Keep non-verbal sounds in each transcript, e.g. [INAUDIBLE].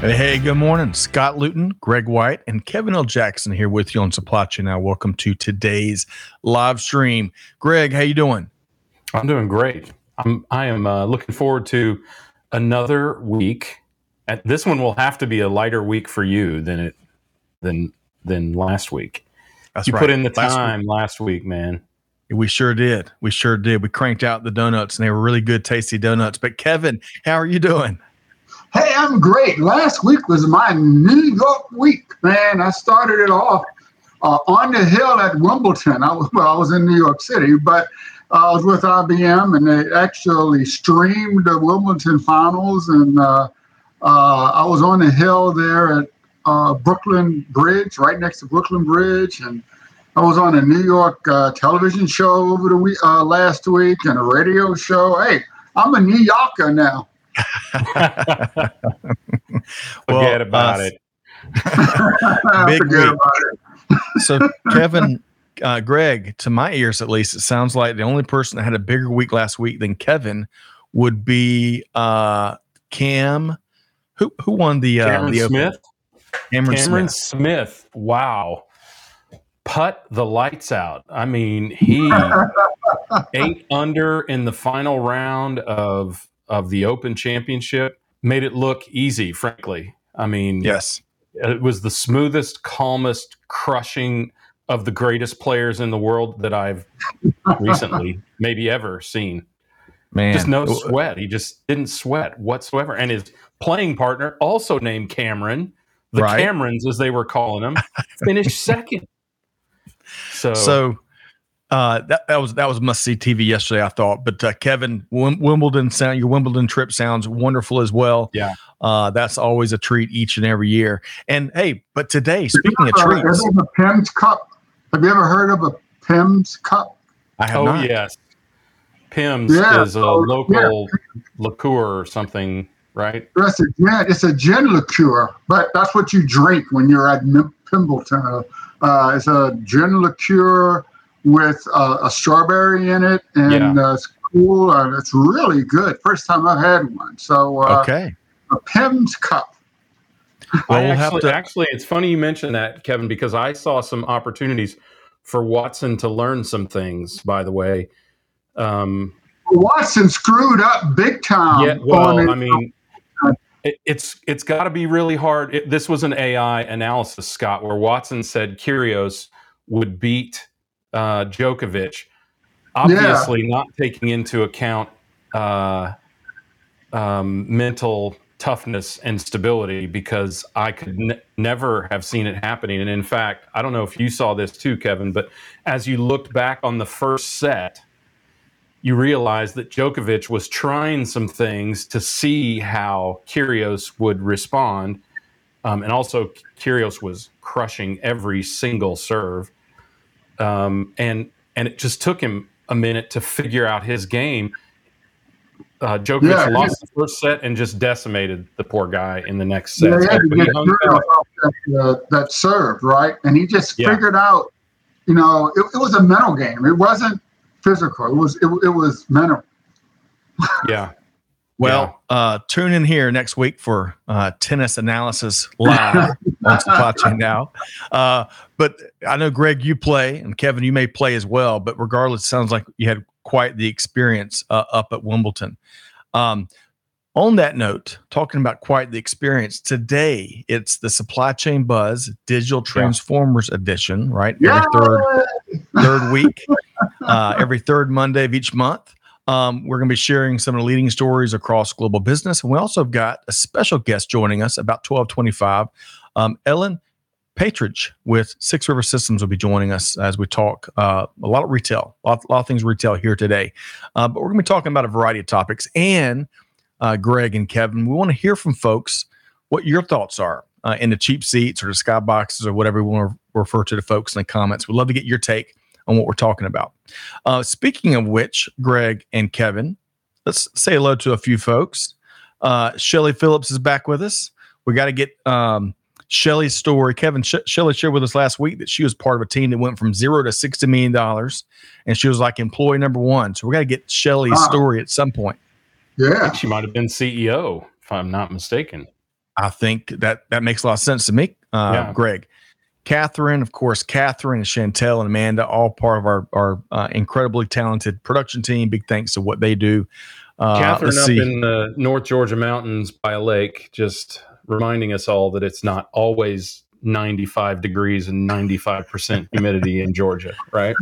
Hey, hey, good morning. Scott Luton, Greg White, and Kevin L. Jackson here with you on Supply Chain Now. Welcome to today's live stream. Greg, how you doing? I'm doing great. I'm I am uh, looking forward to another week. And this one will have to be a lighter week for you than it than than last week. That's you right. put in the Last time last week, man. we sure did. We sure did. We cranked out the donuts, and they were really good, tasty donuts. But Kevin, how are you doing? Hey, I'm great. Last week was my New York week, man. I started it off uh, on the hill at Wimbledon. I was, [LAUGHS] well, I was in New York City, but I was with IBM, and they actually streamed the Wimbledon finals. And uh, uh, I was on the hill there at uh, Brooklyn Bridge, right next to Brooklyn Bridge, and I was on a New York uh, television show over the week uh, last week and a radio show. Hey, I'm a New Yorker now. [LAUGHS] Forget Well, about uh, it. [LAUGHS] Big Forget week. about it. [LAUGHS] So, Kevin, uh, Greg, to my ears at least, it sounds like the only person that had a bigger week last week than Kevin would be uh, Cam. Who who won the uh, Cameron the Open? Smith. Cameron, Cameron Smith. Smith. Wow. Put the lights out. I mean, he eight under in the final round of of the Open Championship made it look easy. Frankly, I mean, Yes. it was the smoothest, calmest, crushing of the greatest players in the world that I've [LAUGHS] recently, maybe ever seen. Man, Just no sweat. He just didn't sweat whatsoever. And his playing partner, also named Cameron, the Right. Camerons as they were calling him, finished [LAUGHS] second. So, So uh, that that was that was must see TV yesterday. I thought, but uh, Kevin Wim- Wimbledon sound your Wimbledon trip sounds wonderful as well. Yeah. uh, that's always a treat each and every year. And hey, but today, speaking of Uh, treats, is a Pimm's Cup? Have you ever heard of a Pimm's Cup? I have oh not. yes, Pimm's Yeah, is a so, local liqueur or something, right? It's a gin, it's a gin liqueur, but that's what you drink when you're at Mim- Pimbleton. Uh, it's a gin liqueur with uh, a strawberry in it, and uh, it's cool and it's really good. First time I've had one. So uh, Okay. a Pimm's Cup. Well, I we'll have actually, to- actually, it's funny you mentioned that, Kevin, because I saw some opportunities for Watson to learn some things. By the way, um, Watson screwed up big time. yeah. Well. I mean, it, it's it's got to be really hard. It, this was an AI analysis, Scott, where Watson said Kyrgios would beat uh, Djokovic, obviously not taking into account uh, um, mental toughness and stability because I could ne- never have seen it happening. And in fact, I don't know if you saw this too, Kevin, but as you looked back on the first set, you realized that Djokovic was trying some things to see how Kyrgios would respond. Um, and also, Kyrgios was crushing every single serve. Um, and, and it just took him a minute to figure out his game. Uh, Djokovic Yeah, lost the first set and just decimated the poor guy in the next set. Yeah, he had to But he hung Kyrgios tough. off that, uh, that served, right? And he just Yeah. figured out, you know, it, it was a mental game. It wasn't physical. It was it, it was mental. yeah. Well, uh, tune in here next week for uh, tennis analysis live on Supply Chain Now. Uh, but I know Greg, you play, and Kevin, you may play as well. But regardless, it sounds like you had quite the experience uh, up at Wimbledon. Um, on that note, talking about quite the experience today, it's the Supply Chain Buzz Digital Transformers Edition, right? Yeah. Every third third week, uh, every third Monday of each month. Um, we're going to be sharing some of the leading stories across global business. And we also have got a special guest joining us about 1225. Um, Ellen Patridge with Six River Systems will be joining us as we talk uh, a lot of retail, a lot, a lot of things retail here today. Uh, but we're going to be talking about a variety of topics. And uh, Greg and Kevin, we want to hear from folks what your thoughts are. uh, in the cheap seats or the skyboxes or whatever we want to refer to the folks in the comments. We'd love to get your take on what we're talking about. Uh, speaking of which, Greg and Kevin, let's say hello to a few folks. Uh, Shelly Phillips is back with us. We got to get um, Shelly's story. Kevin Sh- Shelly shared with us last week that she was part of a team that went from zero to sixty million dollars, and she was like employee number one. So we got to get Shelly's wow. story at some point. Yeah, she might have been CEO if I'm not mistaken. I think that that makes a lot of sense to me, uh, yeah. Greg. Catherine, of course, Catherine and Chantel and Amanda, all part of our our uh, incredibly talented production team. Big thanks to what they do. Uh, Catherine up see. in the North Georgia mountains by a lake, just reminding us all that it's not always 95 degrees and 95% humidity in Georgia, right?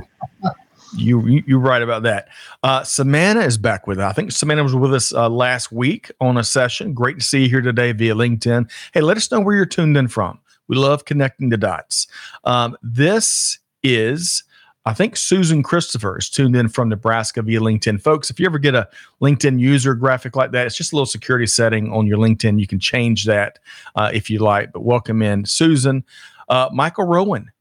[LAUGHS] you, you you're right about that. Uh, Samantha is back with us. I think Samantha was with us uh, last week on a session. Great to see you here today via LinkedIn. Hey, let us know where you're tuned in from. We love connecting the dots. Um, this is I think Susan Christopher is tuned in from Nebraska via LinkedIn. Folks, if you ever get a LinkedIn user graphic like that, it's just a little security setting on your LinkedIn. You can change that uh, if you like. But welcome in, Susan. Uh, Michael Rowan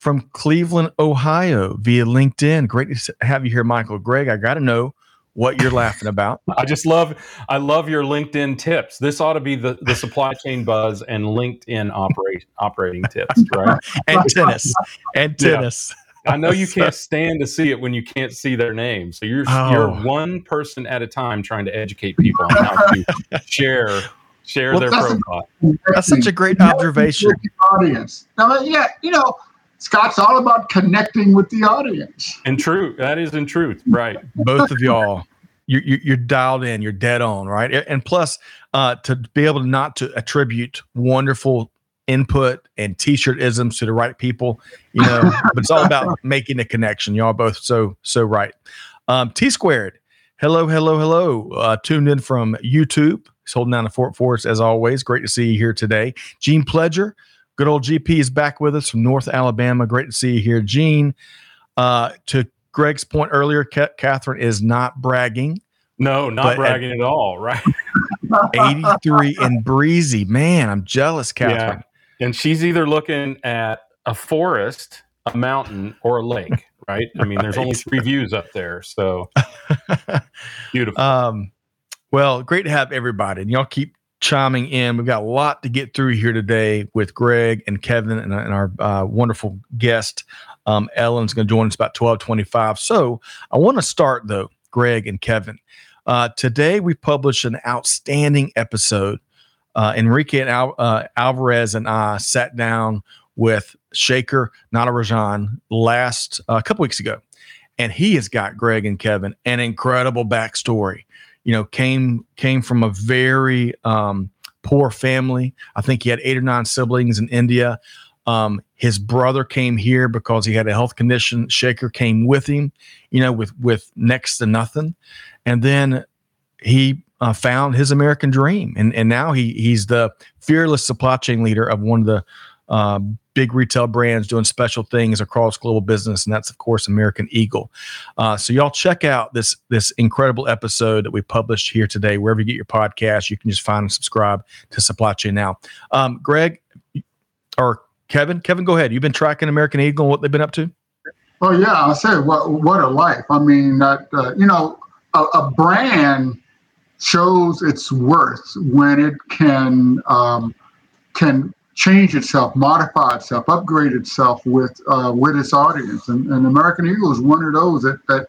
from Cleveland, Ohio via LinkedIn. Great to have you here, Michael. Greg, I got to know what you're laughing about. [LAUGHS] I just love I love your LinkedIn tips. This ought to be the, the supply chain buzz and LinkedIn operate, operating tips, right? [LAUGHS] and tennis. And tennis. Yeah. I know you [LAUGHS] can't stand to see it when you can't see their name. So you're oh. you're one person at a time trying to educate people on how to share share well, their profile. A, that's such a great observation. Audience. Now, yeah, you know, Scott's all about connecting with the audience. And true, that is in truth, right? Both of y'all. You're, you're dialed in. You're dead on, right? And plus, uh, to be able to not to attribute wonderful input and t-shirt isms to the right people, you know, but it's all about [LAUGHS] making a connection. Y'all both so, so right. Um, T squared. Hello, hello, hello. Uh, tuned in from YouTube. He's holding down the Fort for us as always. Great to see you here today. Gene Pledger, good old GP is back with us from North Alabama. Great to see you here, Gene. Uh, to Greg's point earlier, Catherine is not bragging. No, not bragging at, at, all, right? [LAUGHS] 83 and breezy. Man, I'm jealous, Catherine. And she's either looking at a forest, a mountain, or a lake, right? I mean, there's only three views up there. So [LAUGHS] beautiful. Um, well, great to have everybody. And y'all keep chiming in. We've got a lot to get through here today with Greg and Kevin and, and our uh, wonderful guest. Um, Ellen's going to join us about 1225. So I want to start, though, Greg and Kevin. Uh, today, we published an outstanding episode uh, Enrique and Al, uh, Alvarez and I sat down with Shekar Natarajan last uh, a couple weeks ago, and he has got Greg and Kevin an incredible backstory. You know, came came from a very um, poor family. I think he had eight or nine siblings in India. Um, his brother came here because he had a health condition. Shekar came with him, you know, with with next to nothing, and then he uh, found his American dream, and and now he he's the fearless supply chain leader of one of the uh, big retail brands doing special things across global business, and that's of course American Eagle. Uh, so y'all check out this this incredible episode that we published here today. Wherever you get your podcast, you can just find and subscribe to Supply Chain Now. Um, Greg or Kevin, Kevin, go ahead. You've been tracking American Eagle and what they've been up to. Oh yeah, I say what what a life. I mean that uh, you know a, a brand shows its worth when it can um, can change itself, modify itself, upgrade itself with uh, with its audience. And, and, American Eagle is one of those that that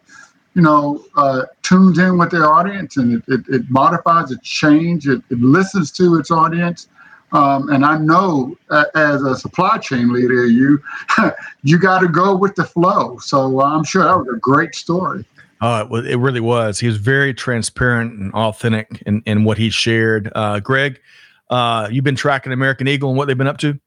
you know uh, tunes in with their audience and it, it, it modifies, it changes, it, it, listens to its audience. Um, and I know uh, as a supply chain leader, you [LAUGHS] you got to go with the flow. So I'm sure that was a great story. It, it really was. He was very transparent and authentic in, in what he shared. Uh, Greg, uh, you've been tracking American Eagle and what they've been up to?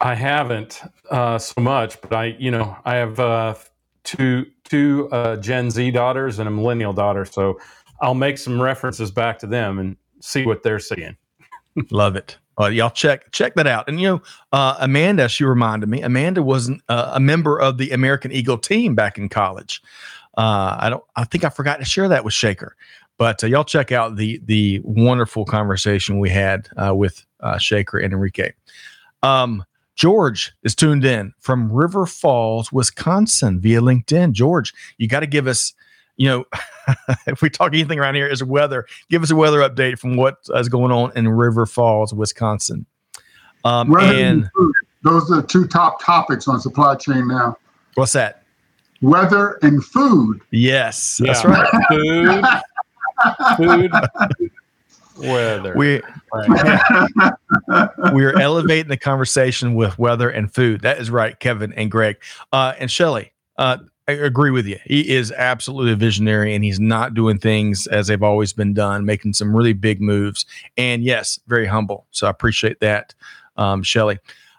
I haven't uh, so much, but I, you know, I have uh, two two uh, Gen Z daughters and a millennial daughter, so I'll make some references back to them and see what they're seeing. [LAUGHS] Love it. Uh, y'all check check that out. And you know, uh, Amanda, she reminded me, Amanda wasn't uh, a member of the American Eagle team back in college. Uh, I don't. I think I forgot to share that with Shekar, But uh, y'all check out the the wonderful conversation we had uh, with uh, Shekar and Enrique. Um, George is tuned in from River Falls, Wisconsin via LinkedIn. George, you got to give us, you know, [LAUGHS] if we talk anything around here is weather, give us a weather update from what is going on in River Falls, Wisconsin. Um, and food. those are the two top topics on supply chain now. What's that? Weather and food. Yes, yeah. that's right. food, food, weather. We right. we are elevating the conversation with weather and food. That is right, Kevin and Greg uh, and Shelly. Uh, I agree with you. He is absolutely a visionary, and he's not doing things as they've always been done, making some really big moves. And yes, very humble. So I appreciate that, um, Shelly.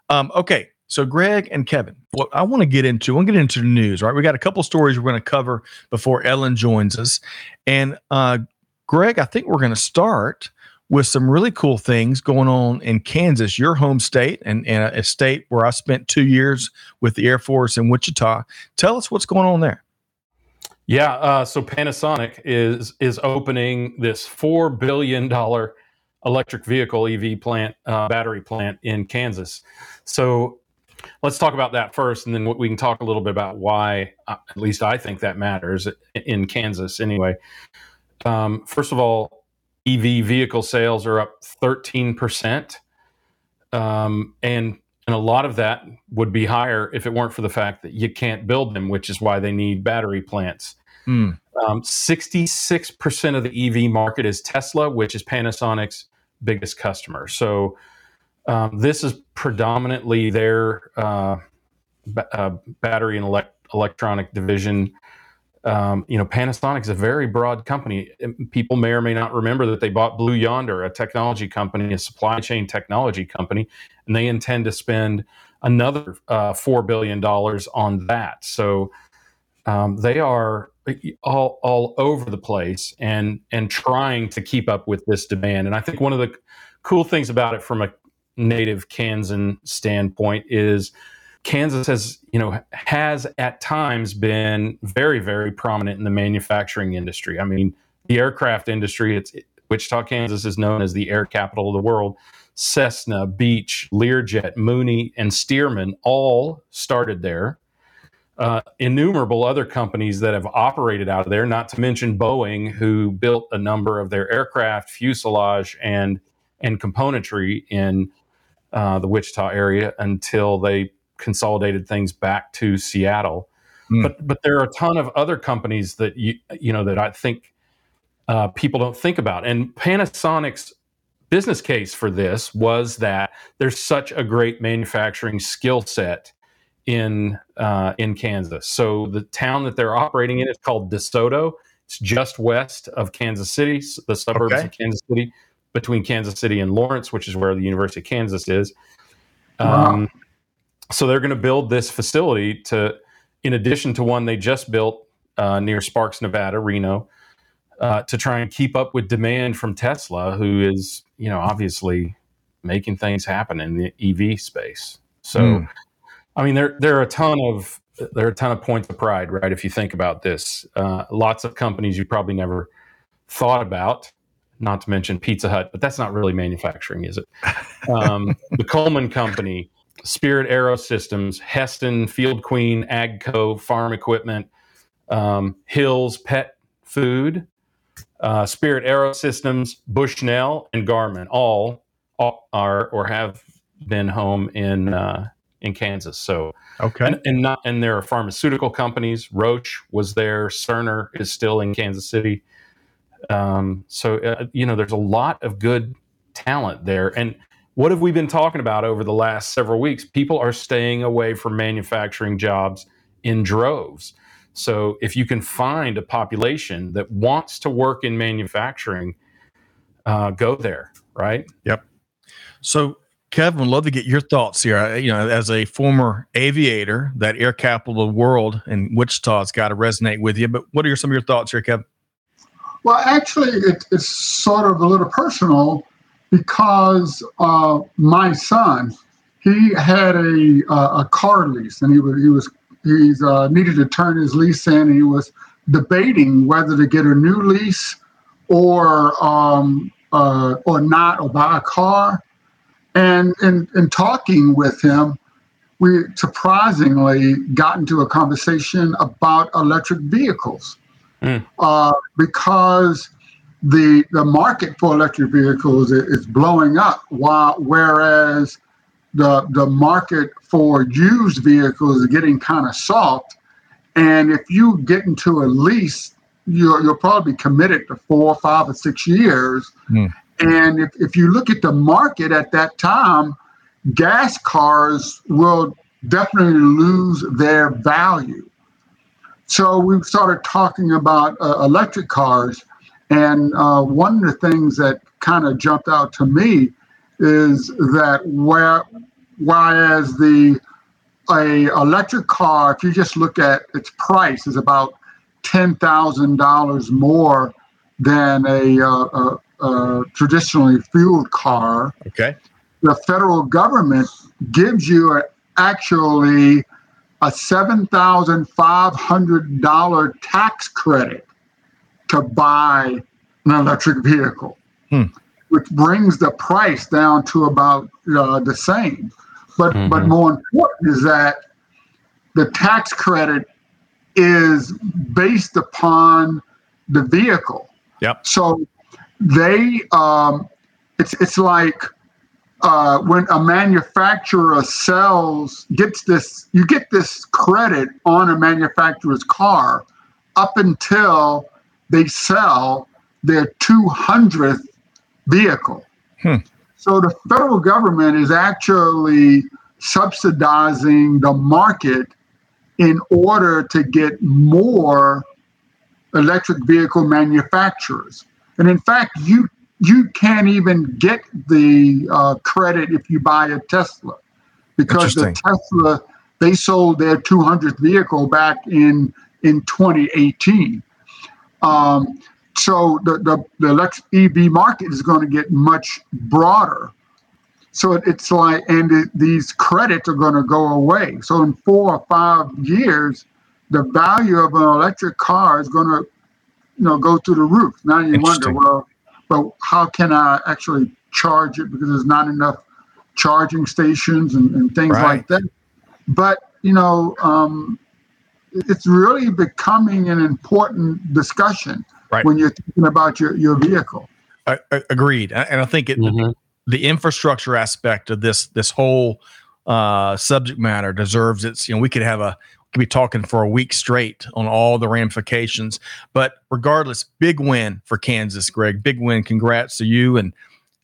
Um, okay, so Greg and Kevin, what I want to get into, I want to get into the news. Right, we got a couple stories we're going to cover before Ellen joins us, and uh, Greg, I think we're going to start with some really cool things going on in Kansas, your home state, and, and a state where I spent two years with the Air Force in Wichita. Tell us what's going on there. Yeah, uh, so Panasonic is is opening this four billion dollar electric vehicle EV plant, uh, battery plant in Kansas. So let's talk about that first, and then we can talk a little bit about why, uh, at least I think that matters in Kansas anyway. Um, first of all, EV vehicle sales are up 13%. Um, and, and a lot of that would be higher if it weren't for the fact that you can't build them, which is why they need battery plants. Mm. Um, 66% of the EV market is Tesla, which is Panasonic's biggest customer. So um, this is predominantly their uh, uh, battery and elect- electronic division um, you know, Panasonic is a very broad company. People may or may not remember that they bought Blue Yonder, a technology company, a supply chain technology company, and they intend to spend another uh, four billion dollars on that. So um, they are all all over the place and and trying to keep up with this demand. And I think one of the cool things about it, from a native Kansan standpoint, is Kansas has, you know, has at times been very, very prominent in the manufacturing industry. I mean, the aircraft industry, it's Wichita, Kansas is known as the air capital of the world. Cessna, Beech, Learjet, Mooney, and Stearman all started there. Uh, innumerable other companies that have operated out of there, not to mention Boeing, who built a number of their aircraft fuselage and and componentry in uh, the Wichita area until they consolidated things back to Seattle. Mm. But but there are a ton of other companies that you you know that I think uh, people don't think about. And Panasonic's business case for this was that there's such a great manufacturing skill set in uh, in Kansas. So the town that they're operating in is called DeSoto. It's just west of Kansas City, the suburbs okay. of Kansas City, between Kansas City and Lawrence, which is where the University of Kansas is. Um, wow so they're going to build this facility to, in addition to one they just built uh, near Sparks, Nevada, Reno, uh, to try and keep up with demand from Tesla, who is, you know, obviously making things happen in the EV space. So, mm. I mean, there there are a ton of there are a ton of points of pride, right? If you think about this, uh, lots of companies you probably never thought about. Not to mention Pizza Hut, but that's not really manufacturing, is it? Um, [LAUGHS] the Coleman Company, Spirit AeroSystems, Hesston, Field Queen, Agco, Farm Equipment, um, Hill's Pet Food, uh, Spirit AeroSystems, Bushnell, and Garmin all, all, are or have been home in uh, in Kansas. So okay, and, and, not and there are pharmaceutical companies. Roche was there. Cerner is still in Kansas City. Um, so uh, you know, there's a lot of good talent there, and what have we been talking about over the last several weeks? People are staying away from manufacturing jobs in droves. So if you can find a population that wants to work in manufacturing, uh, go there, right? Yep. So Kevin, would love to get your thoughts here. You know, as a former aviator, that air capital of the world in Wichita's got to resonate with you. But what are some of your thoughts here, Kevin? Well, actually, it, it's sort of a little personal because uh, my son he had a uh, a car lease and he was he was he's uh, needed to turn his lease in and he was debating whether to get a new lease or um, uh, or not, or buy a car. And in, in talking with him, we surprisingly got into a conversation about electric vehicles mm. uh, because the the market for electric vehicles is blowing up, while whereas the the market for used vehicles is getting kind of soft. And if you get into a lease, you're, you'll probably be committed to four, five, or six years. Mm. And if, if you look at the market at that time, gas cars will definitely lose their value. So we started talking about uh, electric cars. And uh, one of the things that kind of jumped out to me is that where, whereas the a electric car, if you just look at its price, is about ten thousand dollars more than a, uh, a, a, traditionally fueled car. Okay. The federal government gives you actually a seven thousand five hundred dollar tax credit to buy an electric vehicle, hmm. which brings the price down to about uh, the same. But mm-hmm. but more important is that the tax credit is based upon the vehicle. Yep. So they um, it's it's like uh, when a manufacturer sells gets this you get this credit on a manufacturer's car up until they sell their 200th vehicle. Hmm. So the federal government is actually subsidizing the market in order to get more electric vehicle manufacturers. And in fact, you you can't even get the uh, credit if you buy a Tesla because the Tesla they sold their 200th vehicle back in in 2018. Um, so the, the, the electric EV market is going to get much broader. So it's like, and it, these credits are going to go away. So in four or five years, the value of an electric car is going to, you know, go through the roof. Now you wonder, well, but how can I actually charge it because there's not enough charging stations and, and things right. like that. But you know, um, it's really becoming an important discussion right. when you're thinking about your, your vehicle. I, I, agreed, and I think it, mm-hmm. the infrastructure aspect of this this whole uh, subject matter deserves its. You know, we could have a could be talking for a week straight on all the ramifications. But regardless, big win for Kansas, Greg. Big win. Congrats to you and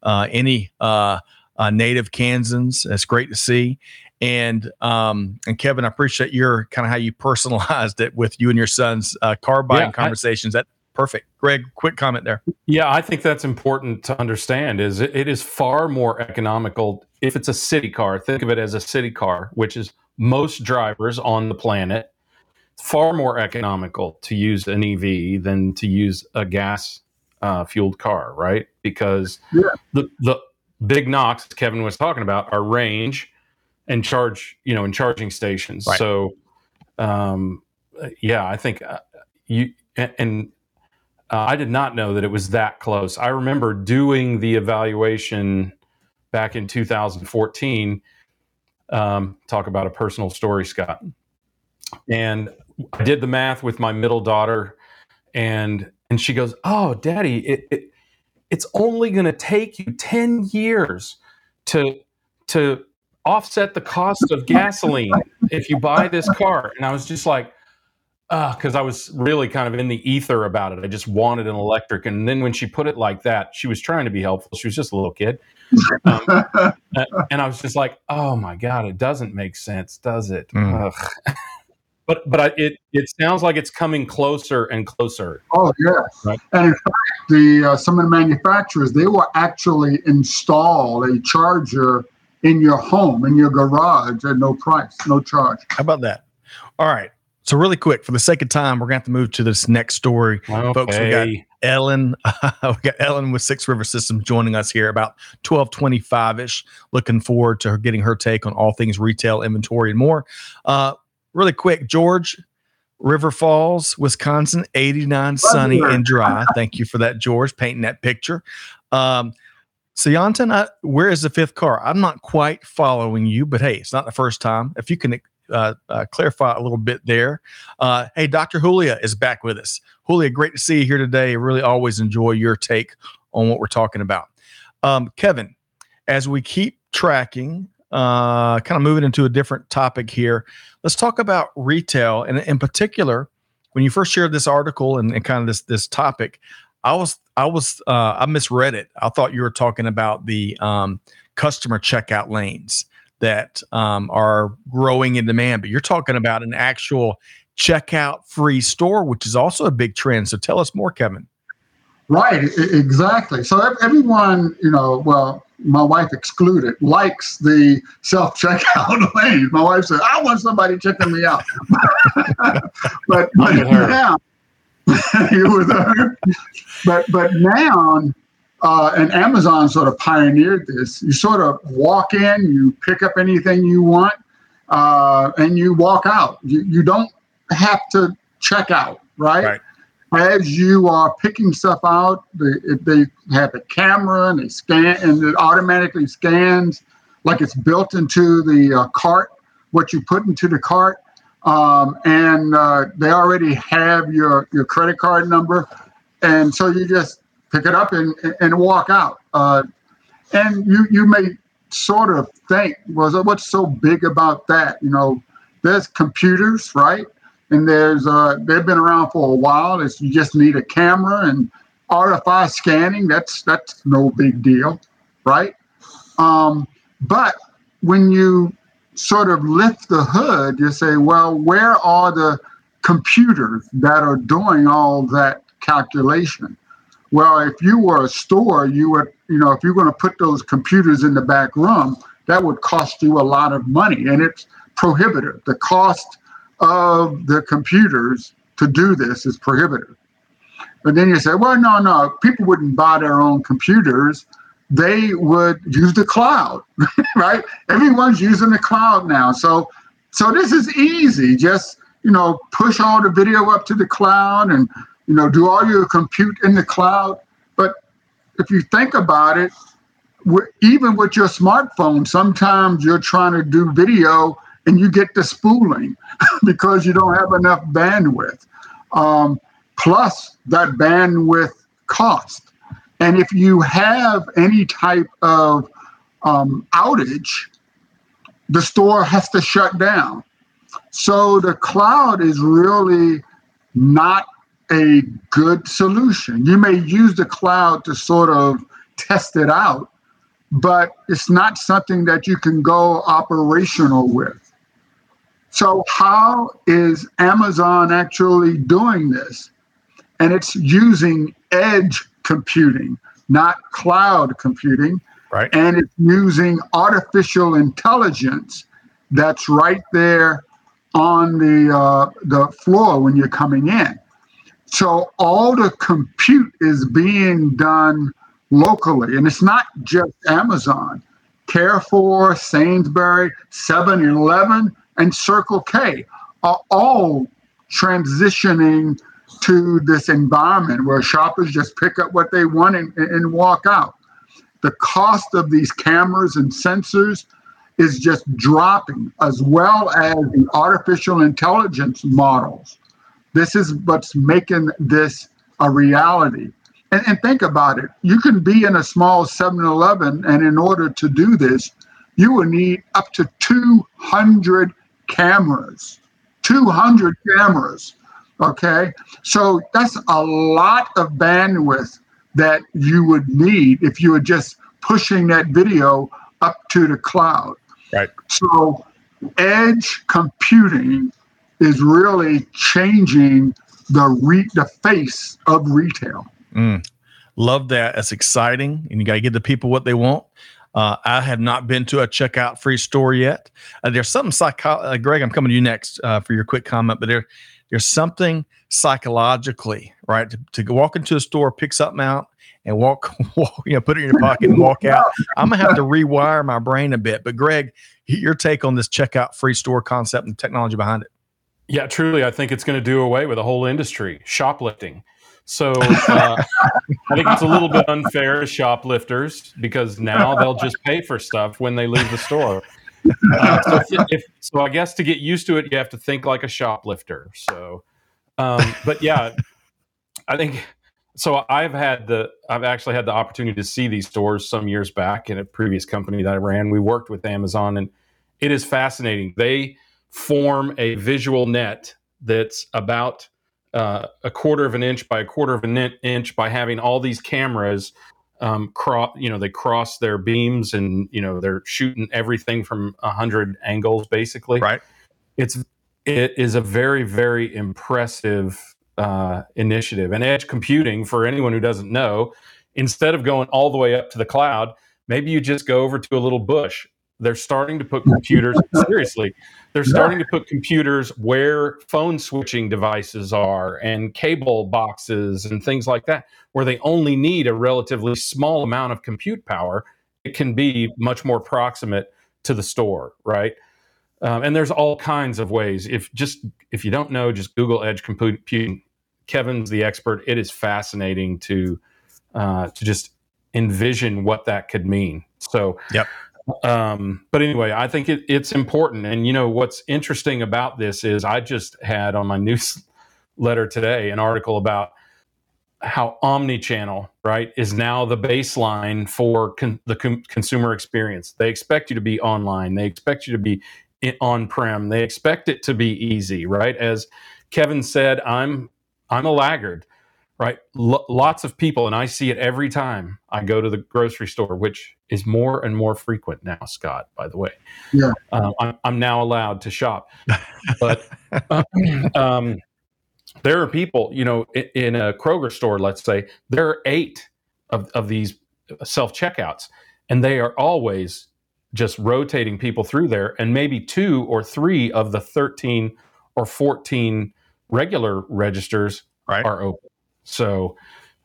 uh, any uh, uh, native Kansans. That's great to see. And um, and Kevin, I appreciate your kind of how you personalized it with you and your son's uh, car buying yeah, conversations. I, that perfect. Greg, quick comment there. Yeah, I think that's important to understand. Is it, it is far more economical if it's a city car. Think of it as a city car, which is most drivers on the planet far more economical to use an EV than to use a gas uh, fueled car, right? Because yeah. the the big knocks Kevin was talking about are range and charge, you know, and charging stations. Right. So, um, yeah, I think uh, you and uh, I did not know that it was that close. I remember doing the evaluation back in 2014 um, talk about a personal story, Scott. And I did the math with my middle daughter, and and she goes, "Oh, Daddy, it, it it's only going to take you ten years to to offset the cost of gasoline if you buy this car." And I was just like, because uh, I was really kind of in the ether about it. I just wanted an electric. And then when she put it like that, she was trying to be helpful. She was just a little kid. Um, [LAUGHS] and I was just like, oh my God, it doesn't make sense, does it? Mm. [LAUGHS] but but I, it, it sounds like it's coming closer and closer. Oh, yes. Right? And in fact, the, uh, some of the manufacturers, they will actually install a charger in your home, in your garage at no price, no charge. How about that? All right. So really quick, for the sake of time, we're going to have to move to this next story, okay. folks. We got Ellen. [LAUGHS] we got Ellen with Six River Systems joining us here about twelve twenty-five ish. Looking forward to her getting her take on all things retail, inventory, and more. Uh, really quick, George, River Falls, Wisconsin, 89, sunny and dry. [LAUGHS] Thank you for that, George, painting that picture. Um, Sayantan, where is the fifth car? I'm not quite following you, but hey, it's not the first time. If you can uh, uh, clarify a little bit there. Uh, hey, Dr. Julia is back with us. Julia, great to see you here today. Really always enjoy your take on what we're talking about. Um, Kevin, as we keep tracking, uh, kind of moving into a different topic here, let's talk about retail. And in particular, when you first shared this article and, and kind of this this topic, I was I was uh, I misread it. I thought you were talking about the um, customer checkout lanes that um, are growing in demand, but you're talking about an actual checkout free store, which is also a big trend. So tell us more, Kevin. Right, exactly. So everyone, you know, well, my wife excluded, likes the self checkout [LAUGHS] lane. My wife said, "I want somebody checking me out," [LAUGHS] [LAUGHS] but, but now you were there. But but now, uh, and Amazon sort of pioneered this. You sort of walk in, you pick up anything you want, uh, and you walk out. You you don't have to check out, right? right. As you are picking stuff out, they, they have a camera and they scan, and it automatically scans like it's built into the uh, cart. What you put into the cart, um, and uh, they already have your your credit card number, and so you just pick it up and and walk out. Uh, and you you may sort of think, was well, what's so big about that? You know, there's computers, right? And there's uh, they've been around for a while. It's you just need a camera and RFI scanning. That's that's no big deal, right? Um, but when you sort of lift the hood, you say, well, where are the computers that are doing all that calculation? Well, if you were a store, you would, you know, if you're going to put those computers in the back room, that would cost you a lot of money and it's prohibitive. The cost of the computers to do this is prohibitive. But then you say, well, no, no, people wouldn't buy their own computers they would use the cloud, [LAUGHS] right? Everyone's using the cloud now. So so this is easy. Just, you know, push all the video up to the cloud and, you know, do all your compute in the cloud. But if you think about it, even with your smartphone, sometimes you're trying to do video and you get the spooling [LAUGHS] because you don't have enough bandwidth. Um, plus, that bandwidth cost. And if you have any type of um, outage, the store has to shut down. So the cloud is really not a good solution. You may use the cloud to sort of test it out, but it's not something that you can go operational with. So, how is Amazon actually doing this? And it's using edge computing, not cloud computing. Right. And it's using artificial intelligence that's right there on the uh, the floor when you're coming in. So all the compute is being done locally, and it's not just Amazon. Carrefour, Sainsbury, 7-Eleven, and Circle K are all transitioning to this environment where shoppers just pick up what they want and, and walk out. The cost of these cameras and sensors is just dropping, as well as the artificial intelligence models. This is what's making this a reality. And, and think about it you can be in a small 7 Eleven, and in order to do this, you will need up to 200 cameras. 200 cameras Okay. So that's a lot of bandwidth that you would need if you were just pushing that video up to the cloud. Right. So edge computing is really changing the re- the face of retail. Mm. Love that. That's exciting, and you got to give the people what they want. Uh, I have not been to a checkout free store yet. Uh, there's something psycho. Uh, Greg, I'm coming to you next uh, for your quick comment, but there there's something psychologically, right? To, to walk into a store, pick something out, and walk, [LAUGHS] walk, you know, put it in your pocket and walk out. I'm gonna have to rewire my brain a bit. But Greg, your take on this checkout free store concept and technology behind it? Yeah, truly, I think it's going to do away with a whole industry, shoplifting. So uh, I think it's a little bit unfair to shoplifters because now they'll just pay for stuff when they leave the store. Uh, so, if, if, so I guess to get used to it, you have to think like a shoplifter. So, um, but yeah, I think so. I've had the I've actually had the opportunity to see these stores some years back in a previous company that I ran. We worked with Amazon, and it is fascinating. They form a visual net that's about uh, a quarter of an inch by a quarter of an inch by having all these cameras um, cross. You know, they cross their beams, and you know they're shooting everything from a hundred angles, basically. Right. It's it is a very very impressive uh, initiative. And edge computing, for anyone who doesn't know, instead of going all the way up to the cloud, maybe you just go over to a little bush they're starting to put computers [LAUGHS] seriously. They're starting to put computers where phone switching devices are and cable boxes and things like that, where they only need a relatively small amount of compute power. It can be much more proximate to the store, right? Um, and there's all kinds of ways. If just if you don't know, just Google edge computing. Kevin's the expert. It is fascinating to uh, to just envision what that could mean. So, yep. Um, but anyway, I think it, it's important. And you know what's interesting about this is I just had on my newsletter [LAUGHS] today an article about how omni-channel right is now the baseline for con- the com- consumer experience. They expect you to be online. They expect you to be on-prem. They expect it to be easy, right? As Kevin said, I'm I'm a laggard right? L- lots of people, and I see it every time I go to the grocery store, which is more and more frequent now, Scott, by the way. Yeah. Um, I'm, I'm, now allowed to shop. But [LAUGHS] [CLEARS THROAT] um, there are people, you know, in, in, a Kroger store, let's say, there are eight of, of these self checkouts, and they are always just rotating people through there, and maybe two or three of the 13 or 14 regular registers right. are open. So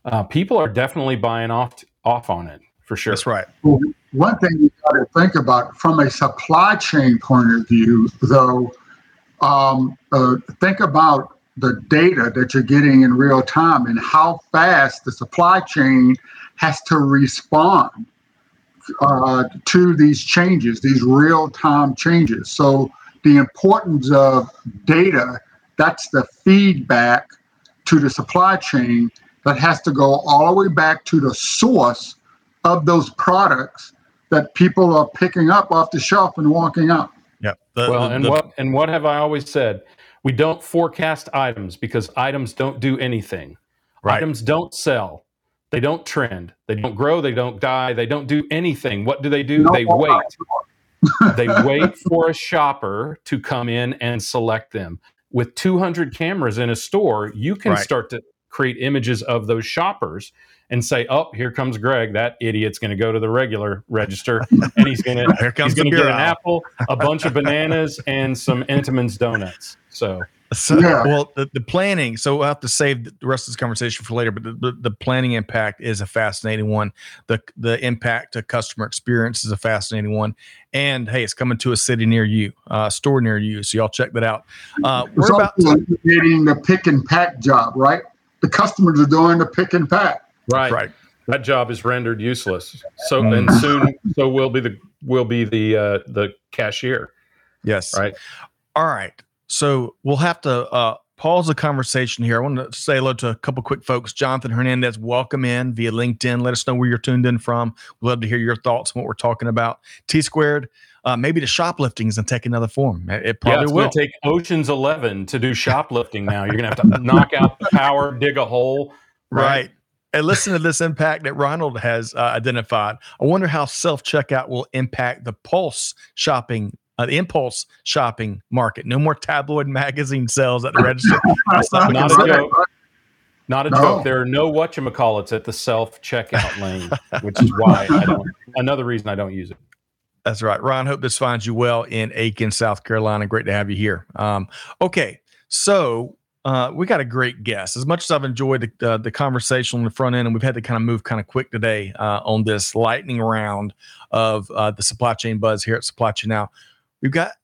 uh, people are definitely buying off off on it for sure. That's right. Well, one thing you got to think about from a supply chain point of view, though, um, uh, think about the data that you're getting in real time and how fast the supply chain has to respond uh, to these changes, these real time changes. So the importance of data, that's the feedback to the supply chain that has to go all the way back to the source of those products that people are picking up off the shelf and walking out. Yeah. well, and the, what and what have I always said? We don't forecast items because items don't do anything. Right. Items don't sell. They don't trend. They don't grow. They don't die. They don't do anything. What do they do? No, they wait. they wait for a shopper to come in and select them with 200 cameras in a store, you can right. start to create images of those shoppers and say, "Oh, here comes Greg. That idiot's going to go to the regular register, and he's going [LAUGHS] to he's going to get an apple, a bunch of bananas, and some Entenmann's donuts." So so, yeah. well, the, the planning. So we'll have to save the rest of this conversation for later. But the, the, the, planning impact is a fascinating one. The the impact to customer experience is a fascinating one. And hey, it's coming to a city near you, uh, store near you. So y'all check that out. Uh, we're about to- getting the pick and pack job, right? The customers are doing the pick and pack. Right. Right. That job is rendered useless. So mm. and soon, so will be the will be the uh, the cashier. Yes. Right. All right. So we'll have to uh, pause the conversation here. I want to say hello to a couple quick folks. Jonathan Hernandez, welcome in via LinkedIn. Let us know where you're tuned in from. We'd love to hear your thoughts on what we're talking about. T squared, uh, maybe the shoplifting is going to take another form. It probably yeah, will. take Ocean's Eleven to do shoplifting now. You're going to have to [LAUGHS] knock out the power, dig a hole. Right. right. And listen to this impact that Ronald has uh, identified. I wonder how self checkout will impact the Pulse shopping uh, the impulse shopping market. No more tabloid [LAUGHS] magazine sales at the register. not, not a joke. Not a no. joke. There are no whatchamacallits at the self checkout [LAUGHS] lane, which is why I don't. Another reason I don't use it. That's right, Ron. Hope this finds you well in Aiken, South Carolina. Great to have you here. Um, okay, so uh, we got a great guest. As much as I've enjoyed the, uh, the conversation on the front end, and we've had to kind of move kind of quick today uh, on this lightning round of uh, the supply chain buzz here at Supply Chain Now. We've got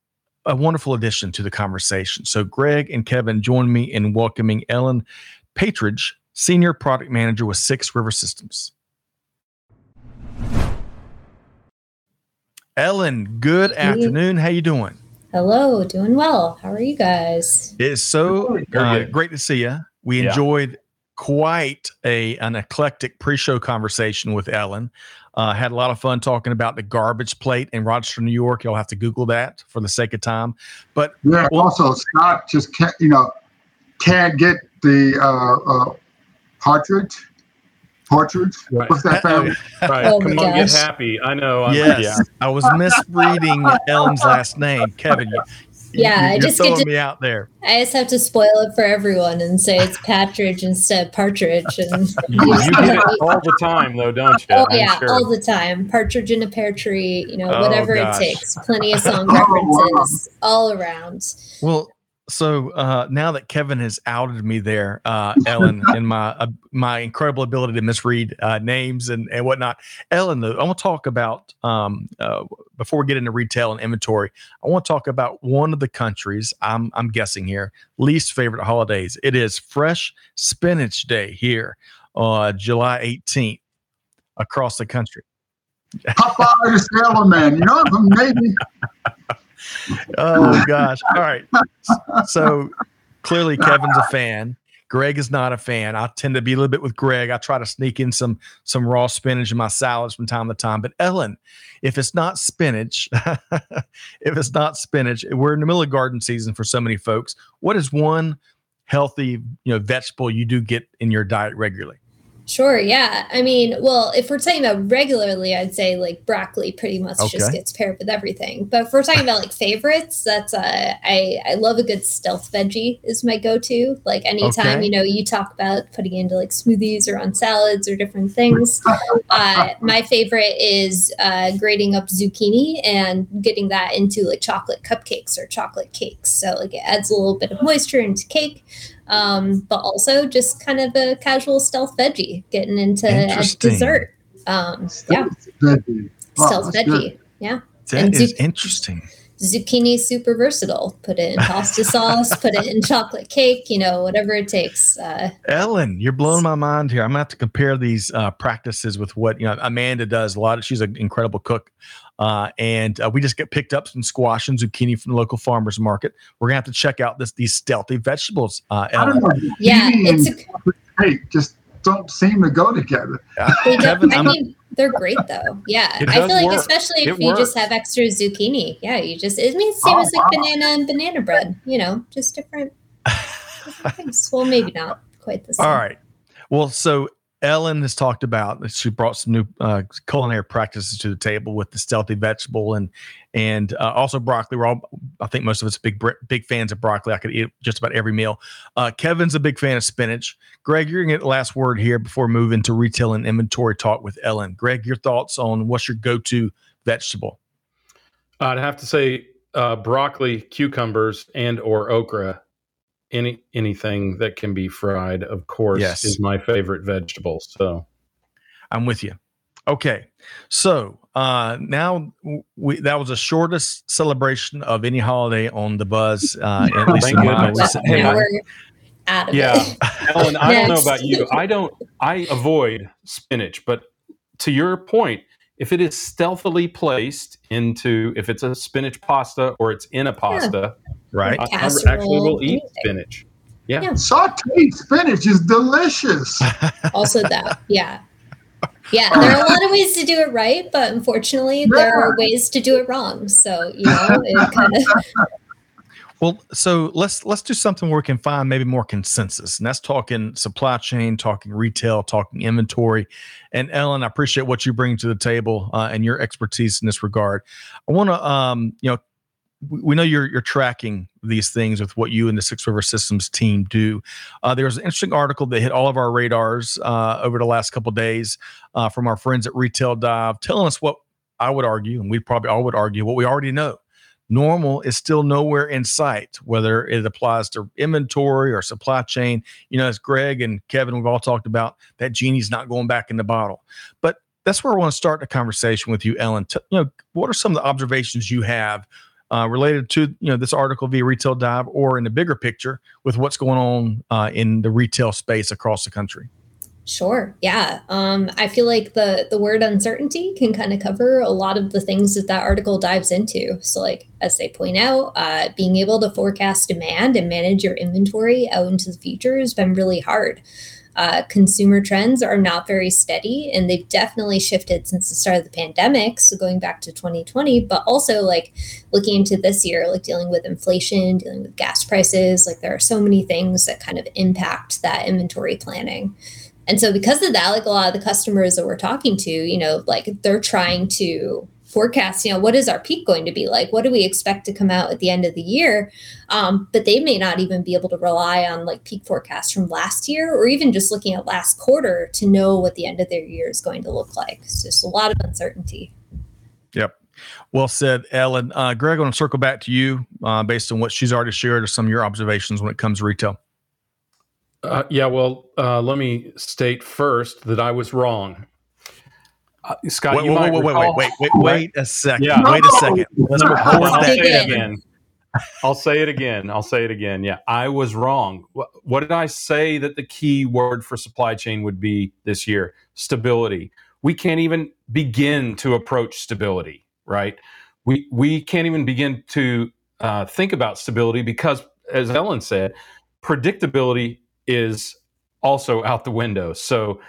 a wonderful addition to the conversation. So, Greg and Kevin join me in welcoming Ellen Patridge, Senior Product Manager with Six River Systems. Ellen, good afternoon. How are you doing? Hello, doing well. How are you guys? It's so uh, great to see you. We Yeah. enjoyed quite a an eclectic pre-show conversation with Ellen. Uh, had a lot of fun talking about the garbage plate in Rochester, New York. You'll have to Google that for the sake of time. But Yeah. Well- also, Scott just can't, you know, can't get the uh, uh, partridge. Partridge. Right. What's that family? [LAUGHS] Right. Oh Come my on, get happy. I know. I'm, yes, Yeah. I was misreading Ellen's last name, Kevin. You, Yeah, I you, are just get to- me out there. I just have to spoil it for everyone and say it's Patridge instead of Partridge. And [LAUGHS] You, [LAUGHS] you get it all the time, though, don't you? oh I'm yeah, sure. all the time. Partridge in a pear tree. You know, Oh, whatever gosh. it takes. Plenty of song Oh, wow. references all around. Well, so uh, now that Kevin has outed me there, uh, Ellen, [LAUGHS] and my uh, my incredible ability to misread uh, names and, and whatnot, Ellen, though, I want to talk about um, uh, before we get into retail and inventory. I want to talk about one of the countries I'm I'm guessing here least favorite holidays. It is Fresh Spinach Day here, uh, July 18th, across the country. Popeye the Sailor Man. You know, from Navy. Oh gosh. All right. So clearly Kevin's a fan. Greg is not a fan. I tend to be a little bit with Greg. I try to sneak in some some raw spinach in my salads from time to time. But Ellen, if it's not spinach, [LAUGHS] if it's not spinach, we're in the middle of garden season for so many folks. What is one healthy, you know, vegetable you do get in your diet regularly? Sure, yeah. I mean, well, if we're talking about regularly, I'd say like broccoli pretty much just gets paired with everything. But if we're talking about like favorites, that's uh, I I love a good stealth veggie is my go-to. Like anytime Okay. you know you talk about putting into like smoothies or on salads or different things. [LAUGHS] uh, my favorite is uh, grating up zucchini and getting that into like chocolate cupcakes or chocolate cakes. So like it adds a little bit of moisture into cake um, but also just kind of a casual stealth veggie, getting into a dessert. Um, yeah, Veggie. Wow, stealth that's veggie. good. Yeah, That And is zuc- interesting. zucchini super versatile. Put it in pasta sauce, put it in [LAUGHS] chocolate cake. You know, whatever it takes. Uh, Ellen, you're blowing my mind here. I'm gonna have to compare these uh, practices with what you know Amanda does. A lot of she's an incredible cook, uh, and uh, we just get picked up some squash and zucchini from the local farmers market. We're gonna have to check out this these stealthy vegetables. Uh, I don't Ellen, know. yeah, zucchini it's a, cake just don't seem to go together. Uh, They don't, Kevin, I mean, they're great though. Yeah, I feel like work. especially if It you just have extra zucchini. Yeah, you just it means same Oh, as like wow. banana and banana bread. You know, just different, different [LAUGHS] things. Well, maybe not quite the same. all right. Well, so Ellen has talked about she brought some new uh, culinary practices to the table with the stealthy vegetable and and uh, also broccoli. We're all, I think most of us big big fans of broccoli. I could eat just about every meal. Uh, Kevin's a big fan of spinach. Greg, you're gonna get the last word here before moving into retail and inventory talk with Ellen. Greg, your thoughts on what's your go-to vegetable? I'd have to say uh, broccoli, cucumbers, and or okra. Any anything that can be fried, of course, Yes. is my favorite vegetable. So I'm with you. Okay, so uh, now we that was the shortest celebration of any holiday on the buzz, uh, at [LAUGHS] least Thank in my goodness. recent Hey, now memory. we're out of Yeah. [LAUGHS] Ellen, I don't know about you. I don't. I avoid spinach, but to your point, if it is stealthily placed into, if it's a spinach pasta or it's in a pasta, right? I, I actually will eat anything. spinach. Sauteed spinach is delicious. [LAUGHS] also that yeah [LAUGHS] yeah there are a lot of ways to do it right but unfortunately there are ways to do it wrong so you know it kind of [LAUGHS] Well, so let's let's do something where we can find maybe more consensus, and that's talking supply chain, talking retail, talking inventory. And Ellen, I appreciate what you bring to the table uh, and your expertise in this regard. I want to, um, you know, we, know you're you're tracking these things with what you and the Six River Systems team do. Uh, there was an interesting article that hit all of our radars uh, over the last couple days uh, from our friends at Retail Dive, telling us what I would argue, and we probably all would argue, what we already know normal is still nowhere in sight, whether it applies to inventory or supply chain. You know, as Greg and Kevin, we've all talked about, that genie's not going back in the bottle. But that's where I want to start the conversation with you, Ellen. You know, what are some of the observations you have uh, related to you know this article via Retail Dive or in the bigger picture with what's going on uh, in the retail space across the country? Sure. Yeah. Um, I feel like the the word uncertainty can kind of cover a lot of the things that that article dives into. So, like as they point out, uh, being able to forecast demand and manage your inventory out into the future has been really hard. Uh, consumer trends are not very steady, and they've definitely shifted since the start of the pandemic. So going back to 2020, but also like looking into this year, like dealing with inflation, dealing with gas prices. Like there are so many things that kind of impact that inventory planning. And so because of that, like a lot of the customers that we're talking to, you know, like they're trying to forecast, you know, what is our peak going to be like? What do we expect to come out at the end of the year? Um, but they may not even be able to rely on like peak forecasts from last year or even just looking at last quarter to know what the end of their year is going to look like. It's just a lot of uncertainty. Yep. Well said, Ellen. Uh, Greg, I want to circle back to you uh, based on what she's already shared or some of your observations when it comes to retail. Uh, yeah, well, uh, let me state first that I was wrong. Uh, Scott, wait, you wait, might wait, wait, recall- wait, wait, wait, wait a second. Yeah. Wait a second. Let's I'll say that. it again. I'll say it again. I'll say it again. Yeah, I was wrong. What, what did I say that the key word for supply chain would be this year? Stability. We can't even begin to approach stability, right? We we can't even begin to uh, think about stability because, as Ellen said, predictability is also out the window. So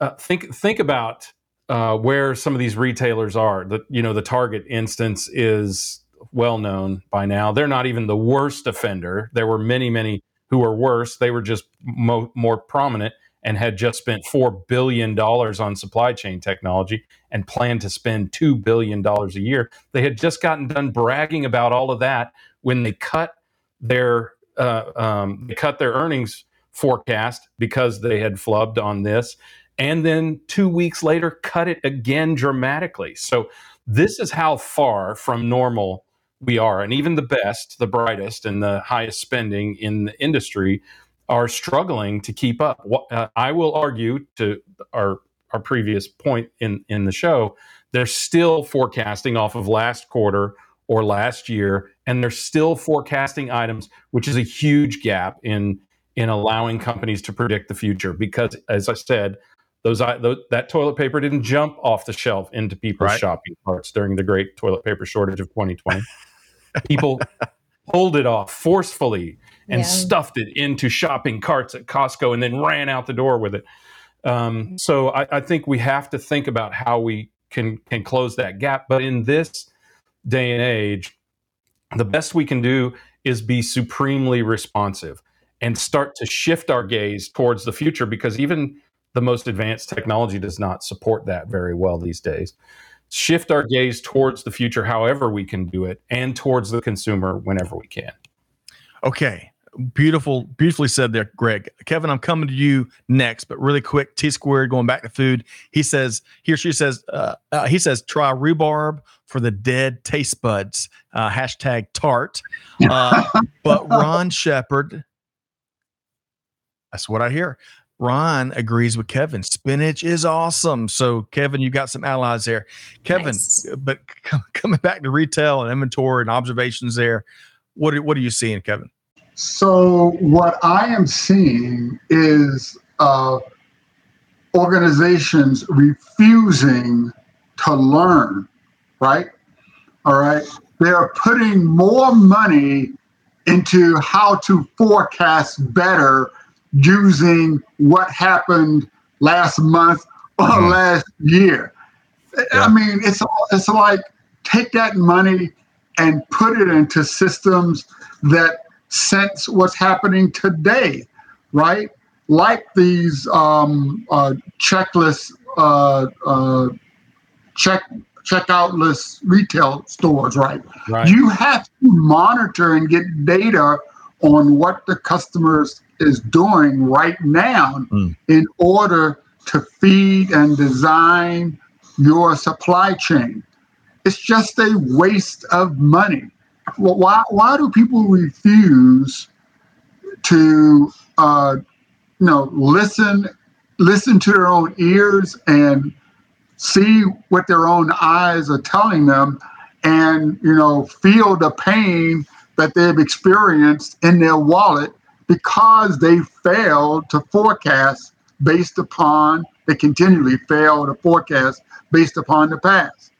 uh, think think about uh, where some of these retailers are. The you know the Target instance is well known by now. They're not even the worst offender. There were many many who were worse. They were just mo- more prominent and had just spent four billion dollars on supply chain technology and planned to spend two billion dollars a year. They had just gotten done bragging about all of that when they cut their uh, um, they cut their earnings forecast because they had flubbed on this and then two weeks later cut it again dramatically. So this is how far from normal we are and even the best the brightest and the highest spending in the industry are struggling to keep up. Uh, i will argue to our our previous point in in the show they're still forecasting off of last quarter or last year and they're still forecasting items which is a huge gap in in allowing companies to predict the future because as i said those, those that toilet paper didn't jump off the shelf into people's Right. shopping carts during the great toilet paper shortage of 2020 people pulled it off forcefully and Yeah. stuffed it into shopping carts at costco and then ran out the door with it um, so I, I think we have to think about how we can can close that gap but in this day and age the best we can do is be supremely responsive and start to shift our gaze towards the future because even the most advanced technology does not support that very well these days. Shift our gaze towards the future however we can do it and towards the consumer whenever we can. Okay. Beautiful, beautifully said there, Greg. Kevin, I'm coming to you next, but really quick. T squared going back to food. He says, he or she says, uh, uh, he says, try rhubarb for the dead taste buds. Uh, hashtag tart. Uh, [LAUGHS] but Ron Shepard, that's what I hear. Ron agrees with Kevin. Spinach is awesome. So, Kevin, you got some allies there. Kevin, Nice. but c- [LAUGHS] coming back to retail and inventory and observations there, what are, what are you seeing, Kevin? So what I am seeing is uh, organizations refusing to learn. Right. All right. They are putting more money into how to forecast better using what happened last month or Mhm. last year. I- Yeah. I mean, it's it's like take that money and put it into systems that sense what's happening today, right? Like these um, uh, checklist, uh, uh, check checkoutless retail stores, right? Right. You have to monitor and get data on what the customers is doing right now Mm. in order to feed and design your supply chain. It's just a waste of money. Why, why do people refuse to uh, you know listen listen to their own ears and see what their own eyes are telling them and you know feel the pain that they've experienced in their wallet because they failed to forecast based upon they continually fail to forecast based upon the past.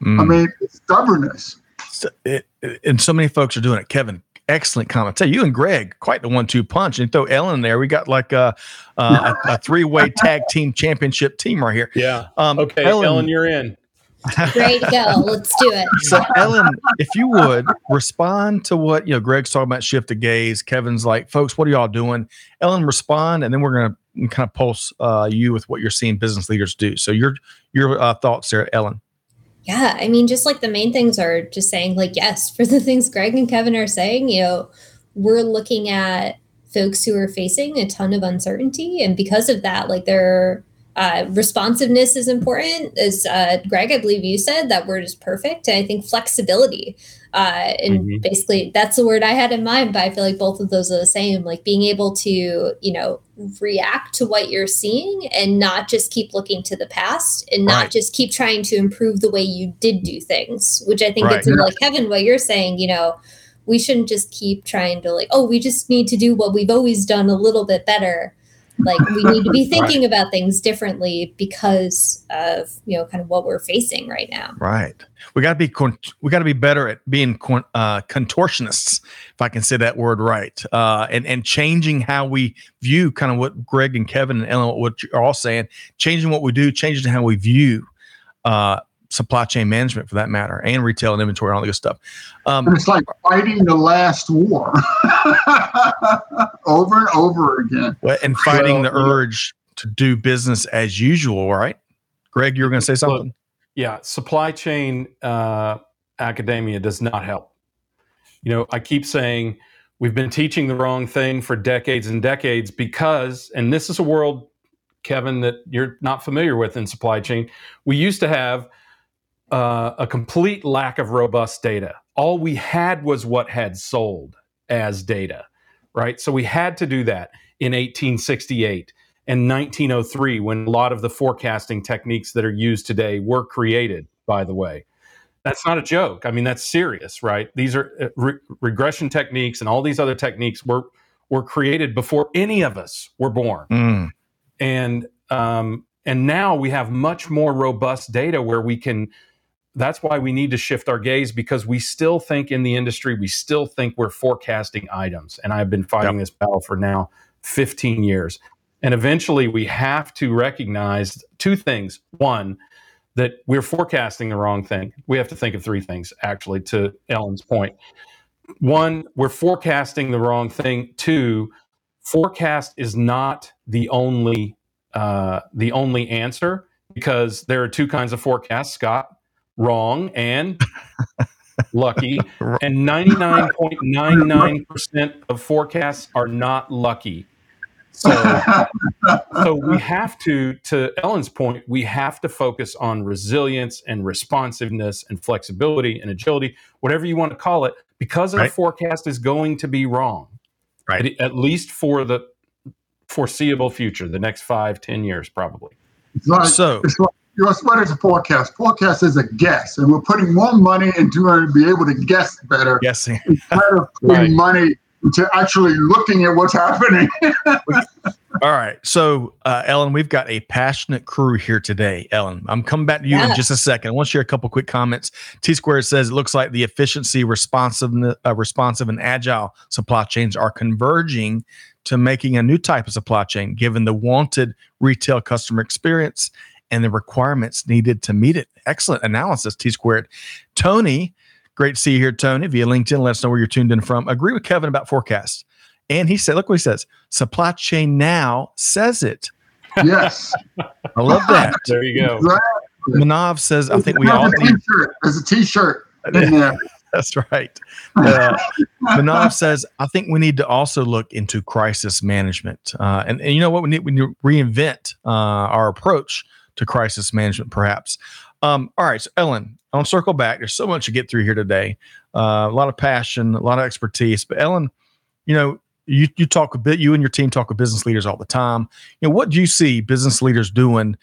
Mm. I mean, stubbornness. So it, it, and so many folks are doing it. Kevin, excellent comment. Tell you and Greg, quite the one-two punch. And throw Ellen there. We got like a, a, a three-way tag team championship team right here. Yeah. Um, okay, Ellen, Ellen, you're in. Great to go. Let's do it. So, Ellen, if you would respond to what you know, Greg's talking about shift of gaze. Kevin's like, folks, what are y'all doing? Ellen, respond, and then we're gonna kind of pulse uh, you with what you're seeing business leaders do. So, your your uh, thoughts there, Ellen. Yeah, I mean, just like the main things are just saying, like, yes, for the things Greg and Kevin are saying, you know, we're looking at folks who are facing a ton of uncertainty, and because of that, like, they're uh, responsiveness is important. As uh, Greg, I believe you said, that word is perfect. And I think flexibility. Uh, and mm-hmm. basically, that's the word I had in mind, but I feel like both of those are the same. Like being able to, you know, react to what you're seeing and not just keep looking to the past and not right. just keep trying to improve the way you did do things, which I think right. it's like Kevin, what you're saying, you know, we shouldn't just keep trying to like, oh, we just need to do what we've always done a little bit better like we need to be [LAUGHS] thinking right. about things differently because of you know kind of what we're facing right now right we got to be we got to be better at being uh, contortionists if i can say that word right uh, and and changing how we view kind of what greg and kevin and ellen what you're all saying changing what we do changing how we view uh, supply chain management for that matter, and retail and inventory, and all the good stuff. Um, it's like fighting the last war [LAUGHS] over and over again. And fighting well, the urge to do business as usual, right? Greg, you were going to say something? yeah, supply chain uh, academia does not help. You know, I keep saying we've been teaching the wrong thing for decades and decades because, and this is a world, Kevin, that you're not familiar with in supply chain. We used to have uh, a complete lack of robust data. All we had was what had sold as data, right? So we had to do that in 1868 and 1903 when a lot of the forecasting techniques that are used today were created, by the way. That's not a joke. I mean, that's serious, right? These are uh, re- regression techniques and all these other techniques were were created before any of us were born. Mm. And um, and now we have much more robust data where we can that's why we need to shift our gaze because we still think in the industry, we still think we're forecasting items. And I've been fighting yep. this battle for now 15 years. And eventually we have to recognize two things. One, that we're forecasting the wrong thing. We have to think of three things, actually, to Ellen's point. One, we're forecasting the wrong thing. Two, forecast is not the only uh, the only answer because there are two kinds of forecasts, Scott wrong and [LAUGHS] lucky. And 99.99% of forecasts are not lucky. So, [LAUGHS] so we have to, to Ellen's point, we have to focus on resilience and responsiveness and flexibility and agility, whatever you want to call it, because right. our forecast is going to be wrong. Right. At, at least for the foreseeable future, the next five, ten years, probably. It's like, so, it's like, you know, what is a forecast? Forecast is a guess, and we're putting more money into it to be able to guess better. Guessing. [LAUGHS] Instead of putting right. money into actually looking at what's happening. [LAUGHS] All right. So, uh, Ellen, we've got a passionate crew here today. Ellen, I'm coming back to you yeah. in just a second. I want to share a couple quick comments. T Square says it looks like the efficiency, responsive, uh, responsive, and agile supply chains are converging to making a new type of supply chain, given the wanted retail customer experience and the requirements needed to meet it. Excellent analysis, T squared. Tony, great to see you here, Tony, via LinkedIn. Let us know where you're tuned in from. Agree with Kevin about forecasts. And he said, look what he says supply chain now says it. Yes. I love that. [LAUGHS] there you go. Manav says, I think we all need. There's a t shirt in [LAUGHS] there. That's right. Uh, Manav says, I think we need to also look into crisis management. Uh, and, and you know what? We need, we need to reinvent uh, our approach to crisis management, perhaps. Um, all right, so Ellen, I'll circle back. There's so much to get through here today. Uh, a lot of passion, a lot of expertise. But Ellen, you know, you you talk a bit. You and your team talk with business leaders all the time. You know, what do you see business leaders doing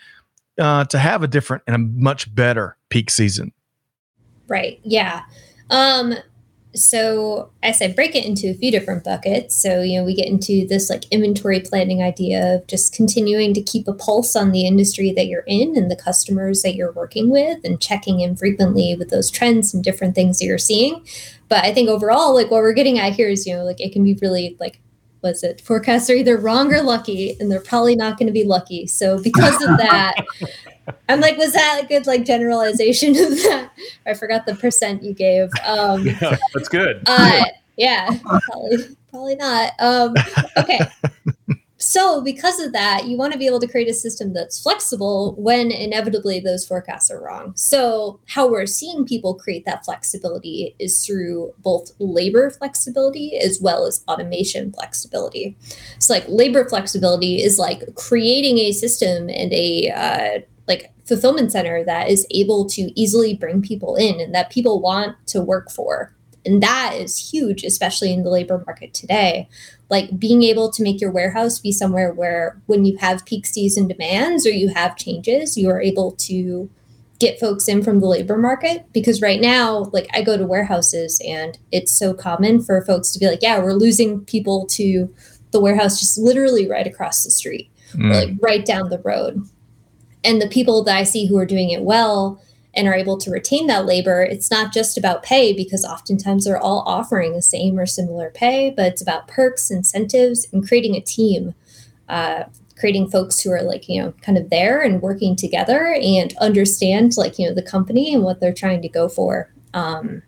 uh, to have a different and a much better peak season? Right. Yeah. Um, so I break it into a few different buckets, so you know, we get into this like inventory planning idea of just continuing to keep a pulse on the industry that you're in and the customers that you're working with and checking in frequently with those trends and different things that you're seeing. But I think overall, like what we're getting at here is, you know, like it can be really like was it forecasts are either wrong or lucky and they're probably not going to be lucky so because of that [LAUGHS] i'm like was that a good like generalization of that? I forgot the percent you gave. Um [LAUGHS] yeah, that's good. uh, yeah probably probably not. Um okay. So, because of that, you want to be able to create a system that's flexible when inevitably those forecasts are wrong. So, how we're seeing people create that flexibility is through both labor flexibility as well as automation flexibility. So, like labor flexibility is like creating a system and a uh, fulfillment center that is able to easily bring people in and that people want to work for. And that is huge, especially in the labor market today like being able to make your warehouse be somewhere where when you have peak season demands or you have changes you are able to get folks in from the labor market because right now like i go to warehouses and it's so common for folks to be like yeah we're losing people to the warehouse just literally right across the street mm. or like right down the road and the people that i see who are doing it well and are able to retain that labor, it's not just about pay because oftentimes they're all offering the same or similar pay, but it's about perks, incentives, and creating a team. Uh, creating folks who are like you know kind of there and working together and understand like you know the company and what they're trying to go for um,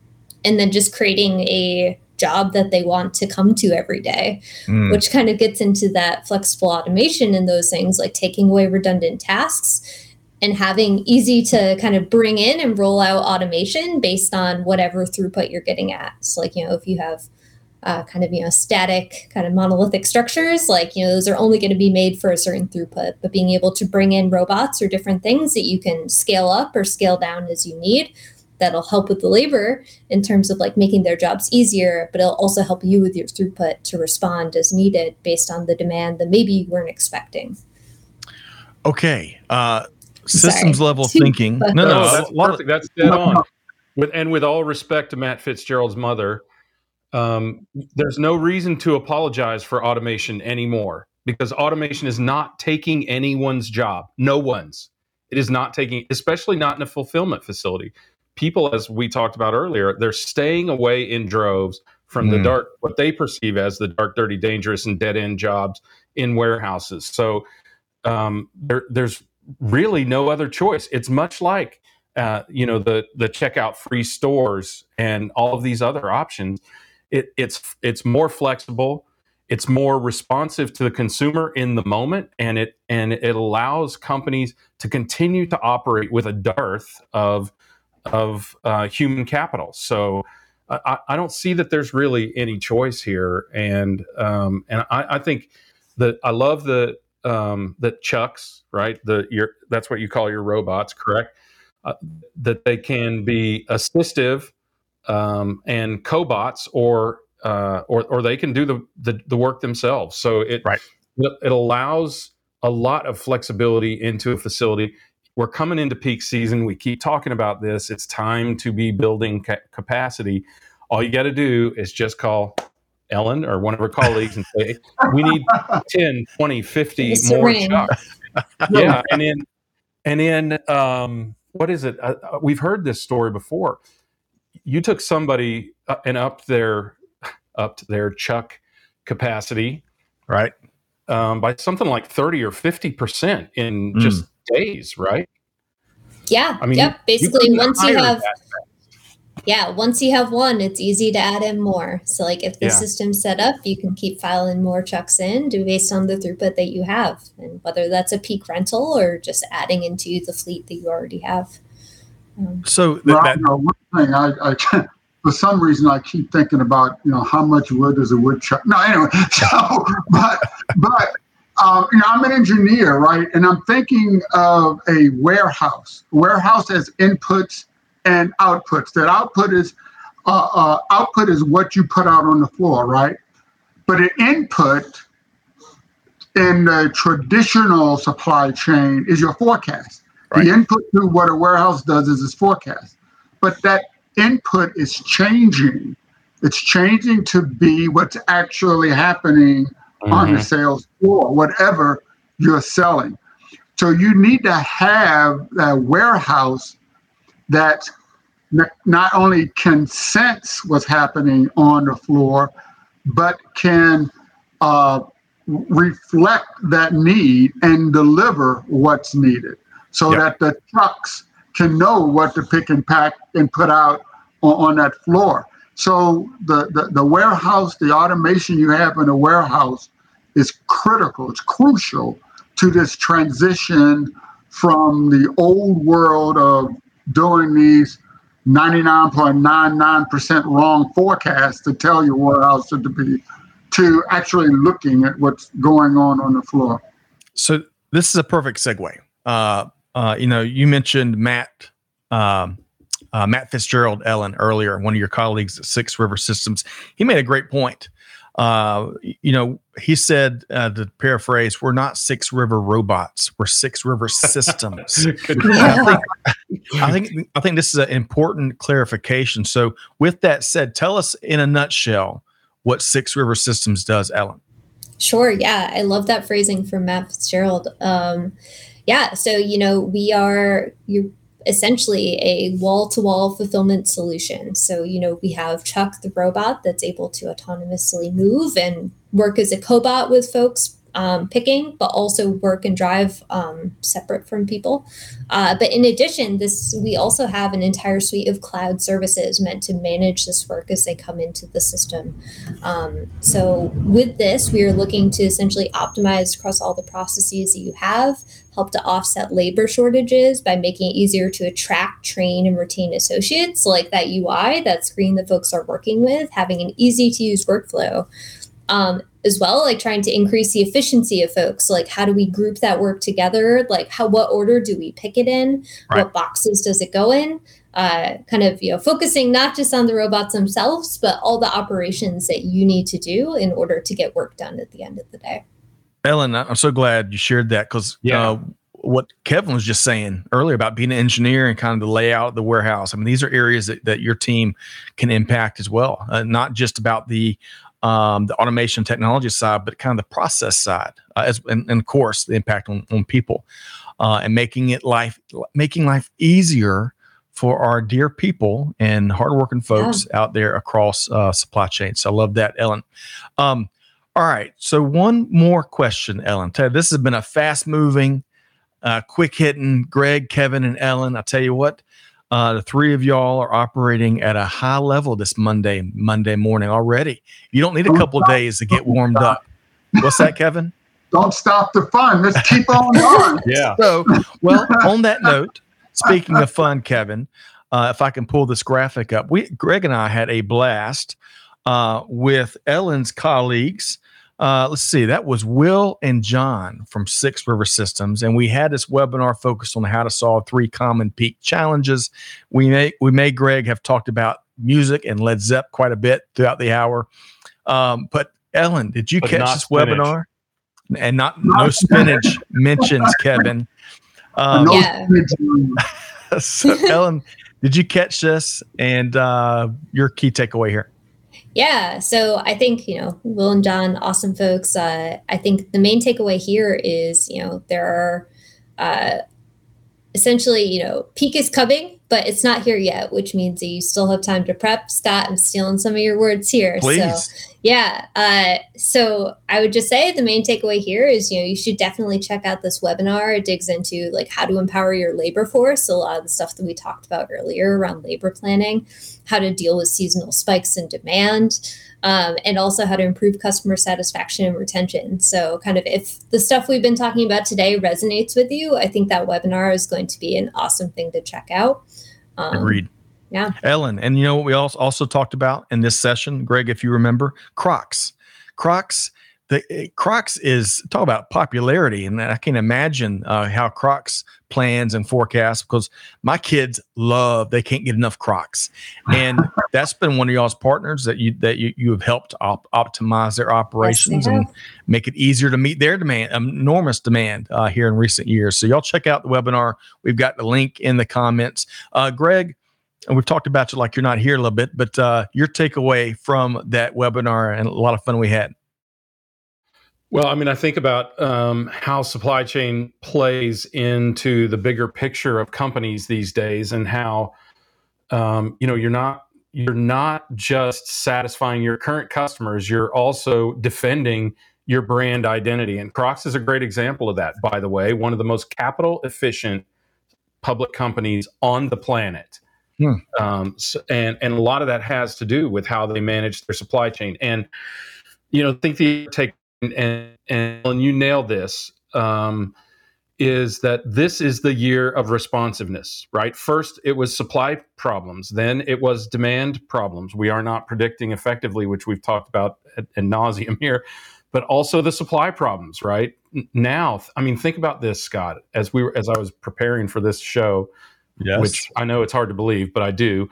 and then just creating a job that they want to come to every day mm. which kind of gets into that flexible automation and those things like taking away redundant tasks and having easy to kind of bring in and roll out automation based on whatever throughput you're getting at. So, like, you know, if you have uh, kind of, you know, static, kind of monolithic structures, like, you know, those are only going to be made for a certain throughput. But being able to bring in robots or different things that you can scale up or scale down as you need, that'll help with the labor in terms of like making their jobs easier, but it'll also help you with your throughput to respond as needed based on the demand that maybe you weren't expecting. Okay. Uh, systems Sorry. level thinking. No, no, no that's perfect. That's dead on. With and with all respect to Matt Fitzgerald's mother, um, there's no reason to apologize for automation anymore because automation is not taking anyone's job. No one's. It is not taking, especially not in a fulfillment facility. People, as we talked about earlier, they're staying away in droves from mm. the hmm. dark, what they perceive as the dark, dirty, dangerous, and dead end jobs in warehouses. So um, there, there's really no other choice. It's much like uh, you know the the checkout free stores and all of these other options. It, it's it's more flexible. It's more responsive to the consumer in the moment, and it and it allows companies to continue to operate with a dearth of of uh, human capital. So. I, I, don't see that there's really any choice here, and um, and I, I think that I love the um, that chucks right the your that's what you call your robots correct uh, that they can be assistive um, and cobots or uh, or or they can do the, the, the work themselves so it right it allows a lot of flexibility into a facility we're coming into peak season we keep talking about this it's time to be building ca- capacity all you got to do is just call Ellen or one of her colleagues and say, we need [LAUGHS] 10, 20, 50 more chucks. [LAUGHS] yeah. And then, and then, um, what is it? Uh, uh, we've heard this story before. You took somebody uh, and up their, up their chuck capacity. Right. Um, by something like 30 or 50% in mm. just days, right? Yeah. I mean, yep. Basically, you once you have, yeah, once you have one, it's easy to add in more. So, like if the yeah. system's set up, you can keep filing more chucks in do based on the throughput that you have, and whether that's a peak rental or just adding into the fleet that you already have. Um, so, well, that, know, one thing I, I [LAUGHS] for some reason I keep thinking about you know how much wood is a woodchuck. No, anyway. [LAUGHS] So, but but um, you know I'm an engineer, right? And I'm thinking of a warehouse. Warehouse has inputs and outputs. That output is uh, uh, output is what you put out on the floor, right? But an input in the traditional supply chain is your forecast. Right. The input to what a warehouse does is its forecast. But that input is changing. It's changing to be what's actually happening on the mm-hmm. sales floor, whatever you're selling. So you need to have a warehouse that not only can sense what's happening on the floor, but can uh, reflect that need and deliver what's needed so yep. that the trucks can know what to pick and pack and put out on, on that floor. So the, the, the warehouse, the automation you have in a warehouse is critical, it's crucial to this transition from the old world of doing these 99.99% wrong forecasts to tell your warehouse to be to actually looking at what's going on on the floor. So this is a perfect segue. Uh, uh, you know, you mentioned Matt um, uh, Matt Fitzgerald Ellen earlier, one of your colleagues at Six River Systems. He made a great point. Uh, you know, he said uh, to paraphrase, "We're not Six River robots. We're Six River [LAUGHS] systems." I, think, I think I think this is an important clarification. So, with that said, tell us in a nutshell what Six River Systems does, Ellen. Sure. Yeah, I love that phrasing from Matt Fitzgerald. Um, yeah, so you know, we are you essentially a wall-to-wall fulfillment solution. So, you know, we have Chuck the robot that's able to autonomously move and work as a cobot with folks um, picking, but also work and drive um, separate from people. Uh, but in addition, this we also have an entire suite of cloud services meant to manage this work as they come into the system. Um, so with this, we are looking to essentially optimize across all the processes that you have, help to offset labor shortages by making it easier to attract, train, and retain associates, like that UI, that screen that folks are working with, having an easy to use workflow. Um, as well like trying to increase the efficiency of folks like how do we group that work together? Like how what order do we pick it in? Right. what boxes does it go in? Uh, kind of you know focusing not just on the robots themselves but all the operations that you need to do in order to get work done at the end of the day ellen i'm so glad you shared that because yeah. Uh, what Kevin was just saying earlier about being an engineer and kind of the layout of the warehouse. I mean, these are areas that, that your team can impact as well, uh, not just about the um, the automation technology side, but kind of the process side, uh, as and, and, of course the impact on, on people, uh, and making it life making life easier for our dear people and hardworking folks yeah. out there across uh, supply chains. So I love that, Ellen. Um, all right, so one more question, Ellen. Ted, this has been a fast moving, uh, quick hitting. Greg, Kevin, and Ellen. I tell you what, uh, the three of y'all are operating at a high level this Monday, Monday morning already. You don't need a couple of days to get warmed up. What's that, Kevin? [LAUGHS] Don't stop the fun. Let's keep [LAUGHS] on going. yeah. So, well, on that [LAUGHS] note, speaking of fun, Kevin, uh, if I can pull this graphic up, we Greg and I had a blast uh, with Ellen's colleagues uh, let's see, that was Will and John from Six River Systems, and we had this webinar focused on how to solve three common peak challenges. We may we may Greg have talked about music and Led Zepp quite a bit throughout the hour. Um, but Ellen, did you but catch this spinach. webinar? And not no spinach mentions [LAUGHS] Kevin. Um, yeah. [LAUGHS] so Ellen, did you catch this? And uh, your key takeaway here? Yeah. So I think, you know, Will and John, awesome folks. Uh, I think the main takeaway here is, you know, there are uh, essentially, you know, peak is coming, but it's not here yet, which means that you still have time to prep. Scott, I'm stealing some of your words here. Please. So yeah. Uh, so I would just say the main takeaway here is, you know, you should definitely check out this webinar. It digs into like how to empower your labor force, a lot of the stuff that we talked about earlier around labor planning, how to deal with seasonal spikes in demand, um, and also how to improve customer satisfaction and retention. So, kind of if the stuff we've been talking about today resonates with you, I think that webinar is going to be an awesome thing to check out. Um, Agreed. Yeah. Ellen, and you know what we also also talked about in this session, Greg, if you remember, Crocs. Crocs the eh, Crocs is talk about popularity, and I can imagine uh, how Crocs plans and forecasts because my kids love they can't get enough Crocs, and [LAUGHS] that's been one of y'all's partners that you that you, you have helped op- optimize their operations yes, and make it easier to meet their demand, enormous demand uh, here in recent years. So y'all check out the webinar. We've got the link in the comments. Uh, Greg, and we've talked about you like you're not here a little bit, but uh, your takeaway from that webinar and a lot of fun we had. Well, I mean, I think about um, how supply chain plays into the bigger picture of companies these days, and how um, you know you're not you're not just satisfying your current customers; you're also defending your brand identity. And Crocs is a great example of that. By the way, one of the most capital efficient public companies on the planet. Hmm. Um, so, and and a lot of that has to do with how they manage their supply chain. And you know, think the take and, and you nailed this. Um, is that this is the year of responsiveness, right? First, it was supply problems. Then it was demand problems. We are not predicting effectively, which we've talked about ad nauseum [LAUGHS] here, but also the supply problems, right? Now, I mean, think about this, Scott. As we were, as I was preparing for this show, yes. which I know it's hard to believe, but I do.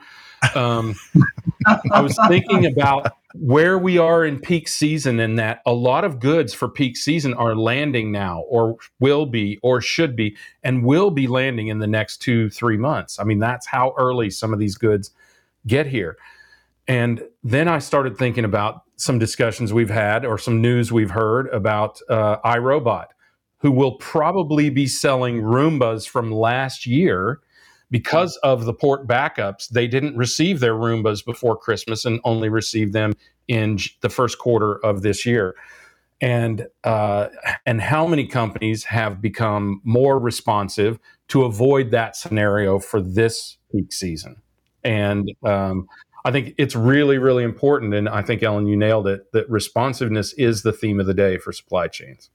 Um, [LAUGHS] I was thinking about where we are in peak season and that a lot of goods for peak season are landing now or will be or should be and will be landing in the next two three months i mean that's how early some of these goods get here and then i started thinking about some discussions we've had or some news we've heard about uh, irobot who will probably be selling roombas from last year because of the port backups, they didn't receive their Roombas before Christmas and only received them in the first quarter of this year. And uh, and how many companies have become more responsive to avoid that scenario for this peak season? And um, I think it's really, really important. And I think Ellen, you nailed it. That responsiveness is the theme of the day for supply chains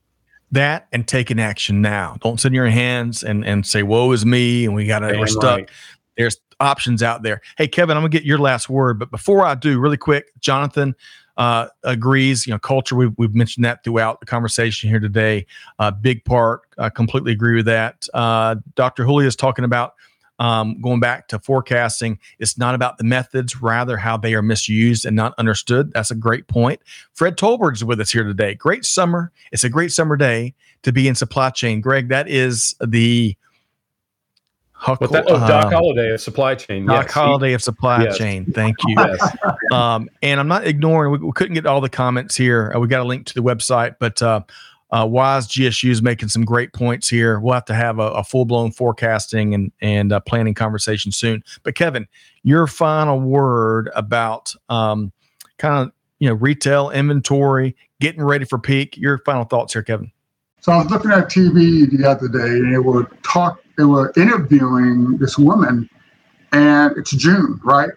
that and taking action now. Don't sit in your hands and and say, "Woe is me," and we got to we're stuck. Right. There's options out there. Hey, Kevin, I'm gonna get your last word, but before I do, really quick, Jonathan uh, agrees. You know, culture. We've we've mentioned that throughout the conversation here today. Uh, big part. I completely agree with that. Uh, Dr. Julia is talking about um, going back to forecasting, it's not about the methods, rather how they are misused and not understood. That's a great point. Fred Tolberg is with us here today. Great summer. It's a great summer day to be in supply chain. Greg, that is the Huckle, that, oh, Doc um, Holliday of supply chain. Doc yes. Holliday of supply yes. chain. Thank you. yes. um, and I'm not ignoring. We, we, couldn't get all the comments here. Uh, we got a link to the website, but uh, uh, Wise GSU is making some great points here. We'll have to have a, a full blown forecasting and and uh, planning conversation soon. But Kevin, your final word about um, kind of you know retail inventory, getting ready for peak. Your final thoughts here, Kevin. So I was looking at TV the other day, and they were talk. They were interviewing this woman, and it's June, right?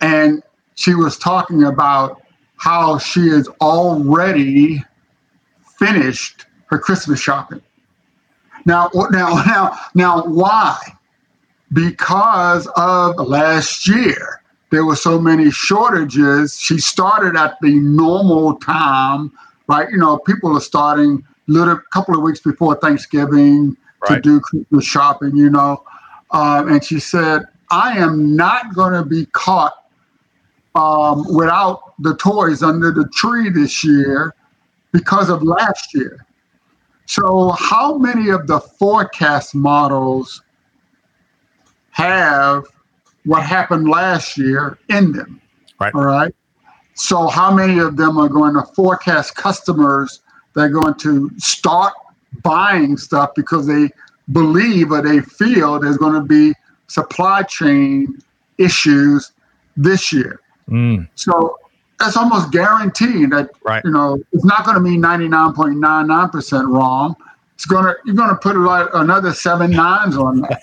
And she was talking about how she is already finished her Christmas shopping. Now, now, [LAUGHS] now, now, why? Because of last year, there were so many shortages. She started at the normal time, right? You know, people are starting little couple of weeks before Thanksgiving right. to do Christmas shopping. You know, um, and she said, "I am not going to be caught um, without the toys under the tree this year." Because of last year. So, how many of the forecast models have what happened last year in them? Right. All right. So, how many of them are going to forecast customers that are going to start buying stuff because they believe or they feel there's going to be supply chain issues this year? Mm. So, that's almost guaranteed that right. you know it's not going to be 99.99% wrong. It's going to you're going to put like another seven nines on that.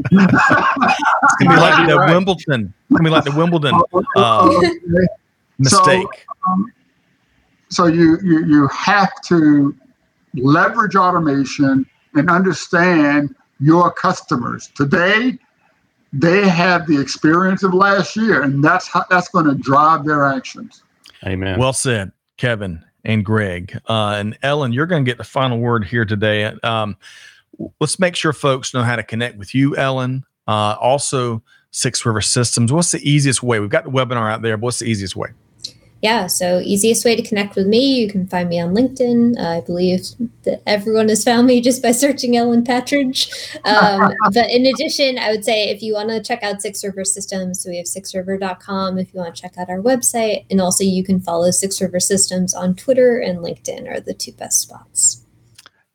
It's going to be like the right. wimbledon. It's going to be like the wimbledon uh, mistake so, um, so you, you you have to leverage automation and understand your customers. Today they have the experience of last year, and that's how that's going to drive their actions. Amen. Well said, Kevin and Greg uh, and Ellen. You're going to get the final word here today. Um, let's make sure folks know how to connect with you, Ellen. Uh, also, Six River Systems. What's the easiest way? We've got the webinar out there, but what's the easiest way? Yeah, so easiest way to connect with me, you can find me on LinkedIn. Uh, I believe that everyone has found me just by searching Ellen Patridge. [LAUGHS] Um, but in addition, I would say if you want to check out Six River Systems, so we have sixriver.com if you want to check out our website. And also you can follow Six River Systems on Twitter and LinkedIn are the two best spots.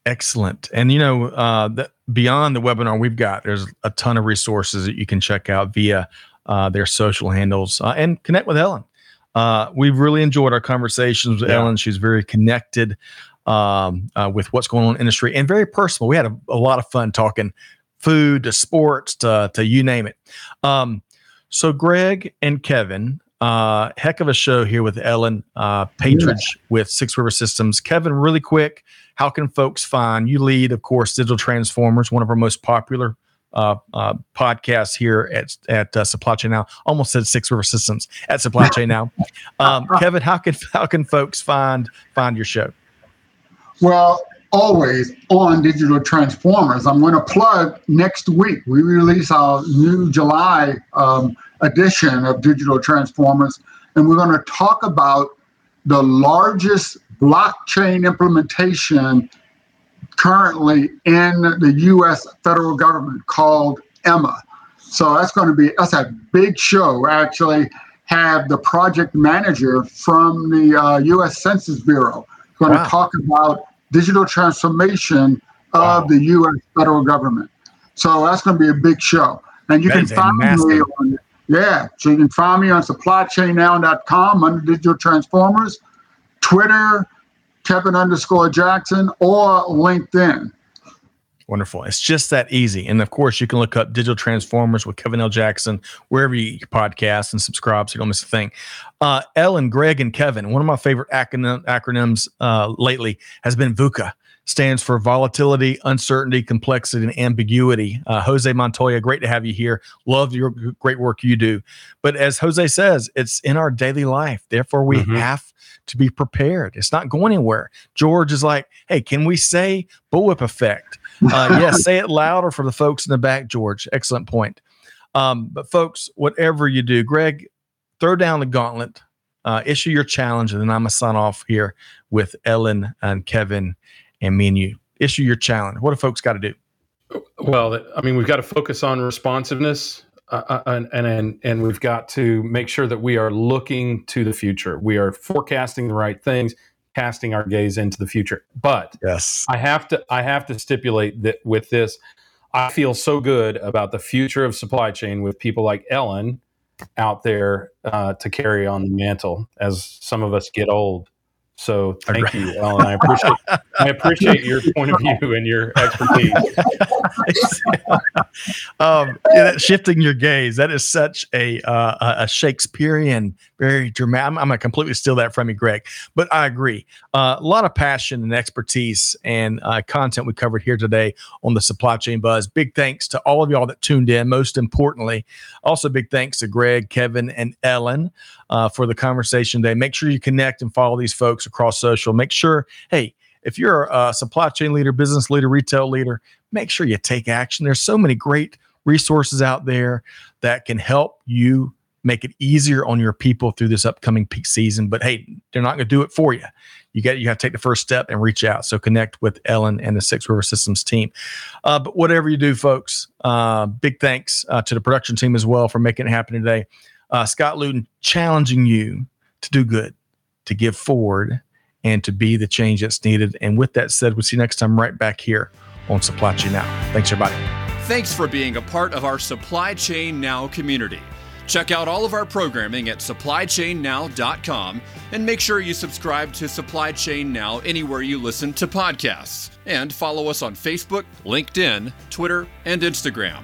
Excellent. And you know, uh, the, beyond the webinar we've got, there's a ton of resources that you can check out via uh, their social handles uh, and connect with Ellen. Uh, we've really enjoyed our conversations with yeah. Ellen. She's very connected um, uh, with what's going on in industry and very personal. We had a, a, lot of fun talking food to sports to, to you name it. Um, so, Greg and Kevin, uh, heck of a show here with Ellen uh, Patridge with Six River Systems. Kevin, really quick, how can folks find you? Lead, of course, Digital Transformers, one of our most popular uh, uh, podcast here at at uh, Supply Chain Now. Almost said Six River Systems at Supply Chain Now. [LAUGHS] Um, Kevin, how can how can folks find find your show? Well, always on Digital Transformers. I'm going to plug next week. We release our new July um, edition of Digital Transformers, and we're going to talk about the largest blockchain implementation currently in the U.S. federal government called Emma. So that's going to be that's a big show. Actually, have the project manager from the uh, U.S. Census Bureau going wow. to talk about digital transformation wow. of the U.S. federal government. So that's going to be a big show. And you that can find massive. me on yeah, so you can find me on supplychainnow.com under digital transformers, Twitter, Kevin underscore Jackson, or LinkedIn. Wonderful. It's just that easy. And of course, you can look up Digital Transformers with Kevin L. Jackson wherever you podcast and subscribe so you don't miss a thing. Uh, Ellen, Greg, and Kevin, one of my favorite acronym, acronyms uh, lately has been VUCA. Stands for volatility, uncertainty, complexity, and ambiguity. Uh, Jose Montoya, great to have you here. Love your great work you do. But as Jose says, it's in our daily life. Therefore, we mm-hmm. have to be prepared. It's not going anywhere. George is like, hey, can we say bullwhip effect? Uh, [LAUGHS] yes, say it louder for the folks in the back, George. Excellent point. Um, but folks, whatever you do, Greg, throw down the gauntlet, uh, issue your challenge, and then I'm gonna sign off here with Ellen and Kevin and me and you. Issue your challenge. What do folks got to do? Well, I mean, we've got to focus on responsiveness uh, uh, and, and and we've got to make sure that we are looking to the future. We are forecasting the right things, casting our gaze into the future. But yes, I have to I have to stipulate that with this, I feel so good about the future of supply chain with people like Ellen out there uh, to carry on the mantle as some of us get old. So thank you, Ellen. I appreciate I appreciate your point of view and your expertise. [LAUGHS] um, yeah, shifting your gaze that is such a uh, a Shakespearean, very dramatic. I'm, I'm, gonna completely steal that from you, Greg. But I agree. Uh, a lot of passion and expertise and uh, content we covered here today on the supply chain buzz. Big thanks to all of y'all that tuned in. Most importantly, also big thanks to Greg, Kevin, and Ellen uh, for the conversation today. Make sure you connect and follow these folks across social. Make sure, hey, if you're a supply chain leader, business leader, retail leader, make sure you take action. There's so many great resources out there that can help you make it easier on your people through this upcoming peak season. But hey, they're not going to do it for you. You got you got to take the first step and reach out. So connect with Ellen and the Six River Systems team. Uh, but whatever you do, folks, uh, big thanks uh, to the production team as well for making it happen today uh, Scott Luton challenging you to do good, to give forward, and to be the change that's needed. And with that said, we'll see you next time right back here on Supply Chain Now. Thanks, everybody. Thanks for being a part of our Supply Chain Now community. Check out all of our programming at supplychainnow.com and make sure you subscribe to Supply Chain Now anywhere you listen to podcasts. And follow us on Facebook, LinkedIn, Twitter, and Instagram.